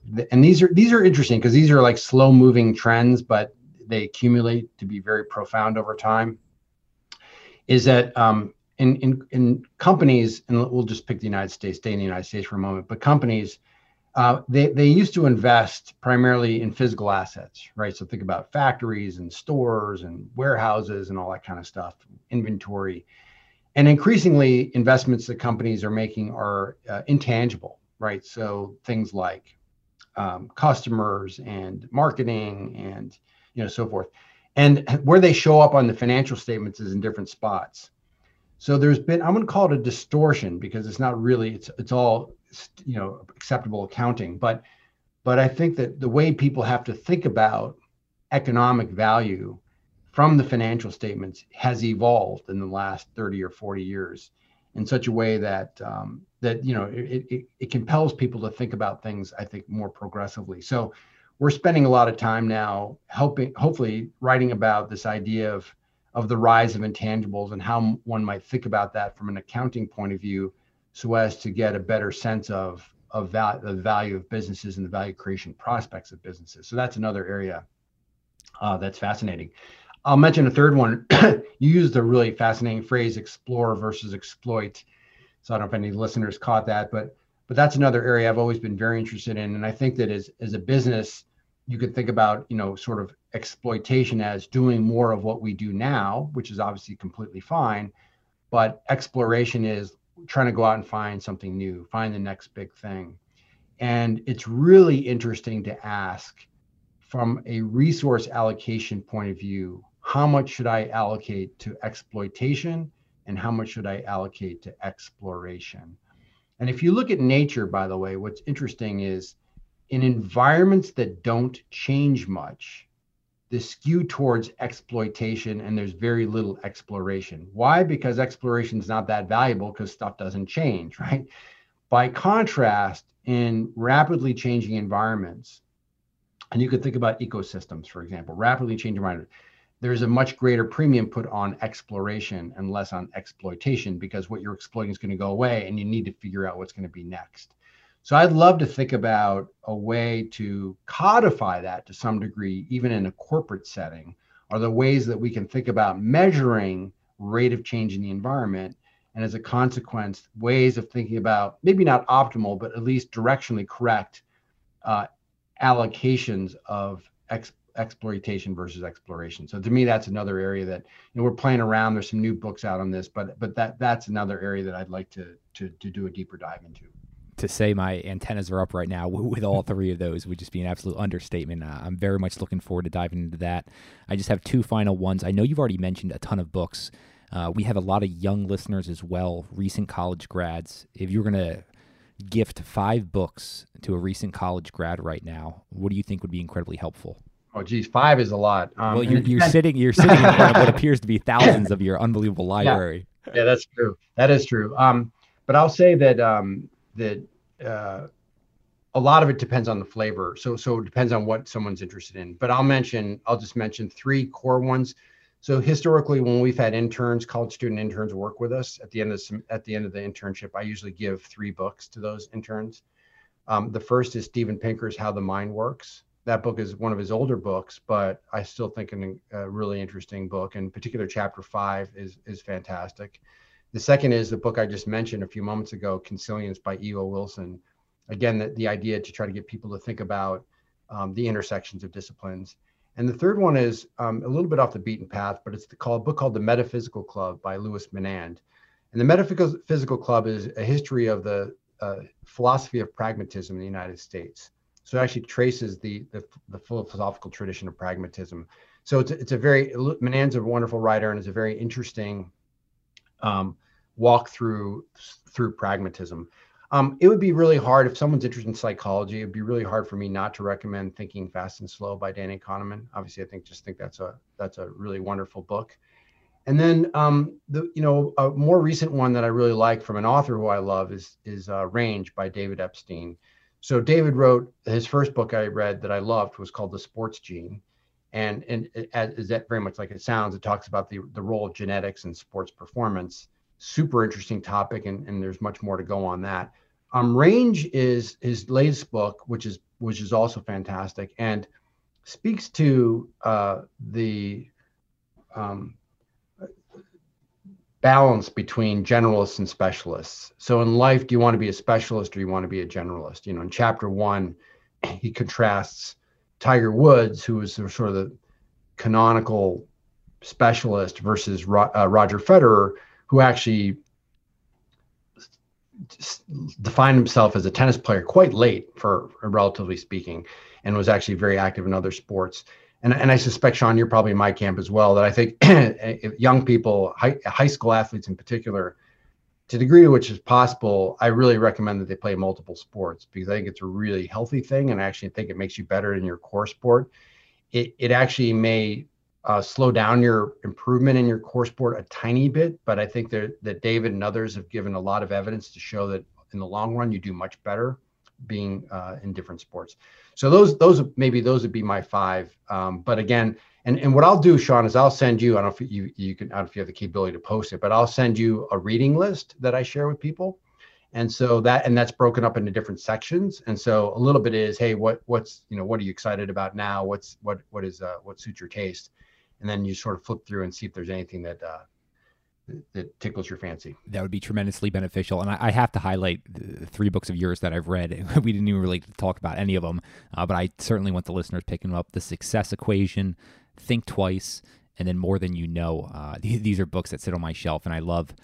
these are these are interesting because these are like slow moving trends, but they accumulate to be very profound over time. Is that um, in in in companies, and we'll just pick the United States, stay in the United States for a moment, but companies uh, they, they used to invest primarily in physical assets, right? So think about factories and stores and warehouses and all that kind of stuff, inventory. And increasingly, investments that companies are making are uh, intangible, right? So things like um, customers and marketing and you know so forth. And where they show up on the financial statements is in different spots. So there's been I'm going to call it a distortion because it's not really it's it's all you know acceptable accounting. But but i think that the way people have to think about economic value from the financial statements has evolved in the last 30 or 40 years in such a way that um, that you know it, it, it compels people to think about things i think more progressively. So we're spending a lot of time now helping hopefully writing about this idea of of the rise of intangibles and how one might think about that from an accounting point of view so as to get a better sense of of val- the value of businesses and the value creation prospects of businesses. So that's another area uh, that's fascinating. I'll mention a third one. you used a really fascinating phrase, explore versus exploit. So I don't know if any listeners caught that, but but that's another area I've always been very interested in. And I think that as as a business, you could think about, you know, sort of exploitation as doing more of what we do now, which is obviously completely fine. But exploration is trying to go out and find something new, find the next big thing. And it's really interesting to ask from a resource allocation point of view, how much should I allocate to exploitation and how much should I allocate to exploration? And if you look at nature, by the way, what's interesting is in environments that don't change much, the skew towards exploitation and there's very little exploration. Why? Because exploration is not that valuable because stuff doesn't change, right? By contrast, in rapidly changing environments, and you could think about ecosystems, for example, rapidly changing environments, there's a much greater premium put on exploration and less on exploitation because what you're exploiting is going to go away and you need to figure out what's going to be next. So I'd love to think about a way to codify that to some degree, even in a corporate setting, are the ways that we can think about measuring rate of change in the environment. And as a consequence, ways of thinking about maybe not optimal, but at least directionally correct uh, allocations of ex- exploitation versus exploration. So to me, that's another area that you know, we're playing around. There's some new books out on this, but but that that's another area that I'd like to to to do a deeper dive into to say my antennas are up right now with all three of those would just be an absolute understatement. Uh, I'm very much looking forward to diving into that. I just have two final ones. I know you've already mentioned a ton of books. Uh, we have a lot of young listeners as well, recent college grads. If you're going to gift five books to a recent college grad right now, what do you think would be incredibly helpful? Oh, geez, five is a lot. Um, well, you're, you're sitting you're sitting in front of what appears to be thousands of your unbelievable library. Yeah, yeah that's true. That is true. Um, but I'll say that um, that uh, a lot of it depends on the flavor. So so it depends on what someone's interested in. But I'll mention I'll just mention three core ones. So historically, when we've had interns, college student interns work with us at the end of some, at the end of the internship, I usually give three books to those interns. Um, the first is Steven Pinker's How the Mind Works. That book is one of his older books, but I still think an, a really interesting book. In particular, chapter five is is fantastic. The second is the book I just mentioned a few moments ago, Consilience by E.O. Wilson. Again, the, the idea to try to get people to think about um, the intersections of disciplines. And the third one is um, a little bit off the beaten path, but it's the called, book called The Metaphysical Club by Louis Menand. And the Metaphysical Club is a history of the uh, philosophy of pragmatism in the United States. So it actually traces the, the, the philosophical tradition of pragmatism. So it's, it's a very, Menand's a wonderful writer and it's a very interesting um, walk through through pragmatism. Um, it would be really hard if someone's interested in psychology. It'd be really hard for me not to recommend Thinking Fast and Slow by Danny Kahneman. Obviously, I think just think that's a that's a really wonderful book. And then um, the you know a more recent one that I really like from an author who I love is is uh, Range by David Epstein. So David wrote his first book I read that I loved was called The Sports Gene, and and it, is that very much like it sounds. It talks about the the role of genetics in sports performance. Super interesting topic, and and there's much more to go on that. Um, Range is his latest book, which is which is also fantastic, and speaks to uh, the um, balance between generalists and specialists. So in life, do you want to be a specialist or you want to be a generalist? You know, in chapter one, he contrasts Tiger Woods, who was sort of the canonical specialist, versus Ro- uh, Roger Federer, who actually defined himself as a tennis player quite late, for relatively speaking, and was actually very active in other sports. And, and I suspect, Sean, you're probably in my camp as well, that I think young people, high, high school athletes in particular, to the degree to which is possible, I really recommend that they play multiple sports because I think it's a really healthy thing, and I actually think it makes you better in your core sport. It it actually may uh, slow down your improvement in your core sport a tiny bit, but I think that that David and others have given a lot of evidence to show that in the long run you do much better being uh, in different sports. So those those maybe those would be my five. Um, but again, And and what I'll do, Sean, is I'll send you. I don't know if you you can. I don't know if you have the capability to post it, but I'll send you a reading list that I share with people. And so that and that's broken up into different sections. And so a little bit is, hey, what what's you know what are you excited about now? What's what what is uh, what suits your taste? And then you sort of flip through and see if there's anything that uh, that tickles your fancy. That would be tremendously beneficial. And I, I have to highlight three books of yours that I've read. we didn't even really talk about any of them, uh, but I certainly want the listeners picking up. The Success Equation, Think Twice, and then More Than You Know. Uh, these are books that sit on my shelf, and I love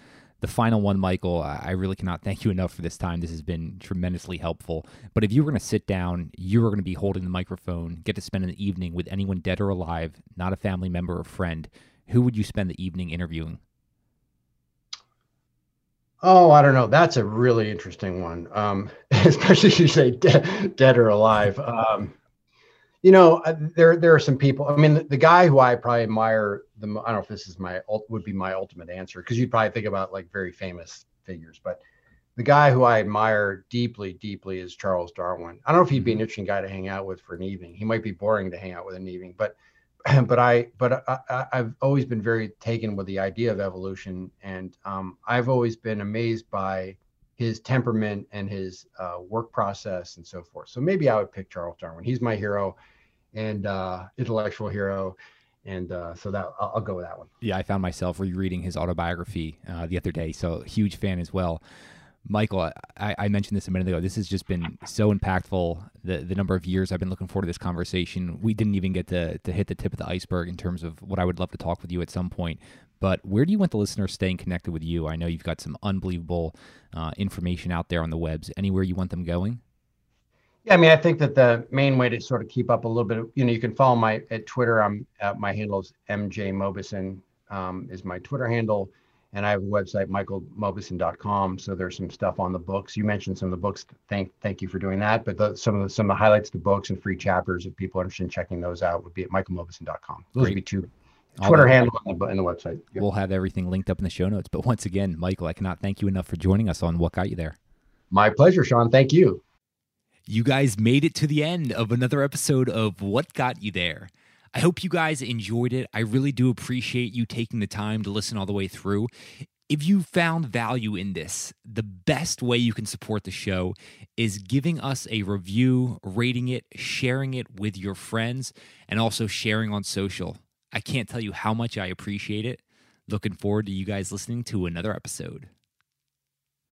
the final one, Michael. I really cannot thank you enough for this time. This has been tremendously helpful. But if you were going to sit down, you were going to be holding the microphone, get to spend an evening with anyone dead or alive, not a family member or friend, who would you spend the evening interviewing? Oh, I don't know. That's a really interesting one, um, especially if you say dead, dead or alive. Um, you know, uh, there there are some people. I mean, the, the, guy who I probably admire the. I don't know if this is my would be my ultimate answer because you'd probably think about like very famous figures, but the guy who I admire deeply, deeply is Charles Darwin. I don't know if he'd be an mm-hmm. interesting guy to hang out with for an evening. He might be boring to hang out with an evening, but but I but I, have always been very taken with the idea of evolution, and um, I've always been amazed by his temperament and his uh, work process and so forth. So maybe I would pick Charles Darwin. He's my hero and uh, intellectual hero. And uh, so that I'll, I'll, go with that one. Yeah, I found myself rereading his autobiography uh, the other day, so huge fan as well. Michael, I, I, mentioned this a minute ago. This has just been so impactful. The the number of years I've been looking forward to this conversation. We didn't even get to to hit the tip of the iceberg in terms of what I would love to talk with you at some point. But where do you want the listeners staying connected with you? I know you've got some unbelievable uh, information out there on the webs. Anywhere you want them going? Yeah, I mean, I think that the main way to sort of keep up a little bit, of, you know, you can follow my at Twitter. I'm uh, my handle is MJ Mauboussin um, is my Twitter handle and I have a website, michaelmauboussin.com. So there's some stuff on the books. You mentioned some of the books. Thank thank you for doing that. But the, some of the some of the highlights of the books and free chapters, if people are interested in checking those out, would be at michaelmauboussin.com. Those Great. would be two Twitter handle on the, in the website. Yep. We'll have everything linked up in the show notes. But once again, Michael, I cannot thank you enough for joining us on What Got You There. My pleasure, Sean. Thank you. You guys made it to the end of another episode of What Got You There. I hope you guys enjoyed it. I really do appreciate you taking the time to listen all the way through. If you found value in this, the best way you can support the show is giving us a review, rating it, sharing it with your friends, and also sharing on social. I can't tell you how much I appreciate it. Looking forward to you guys listening to another episode.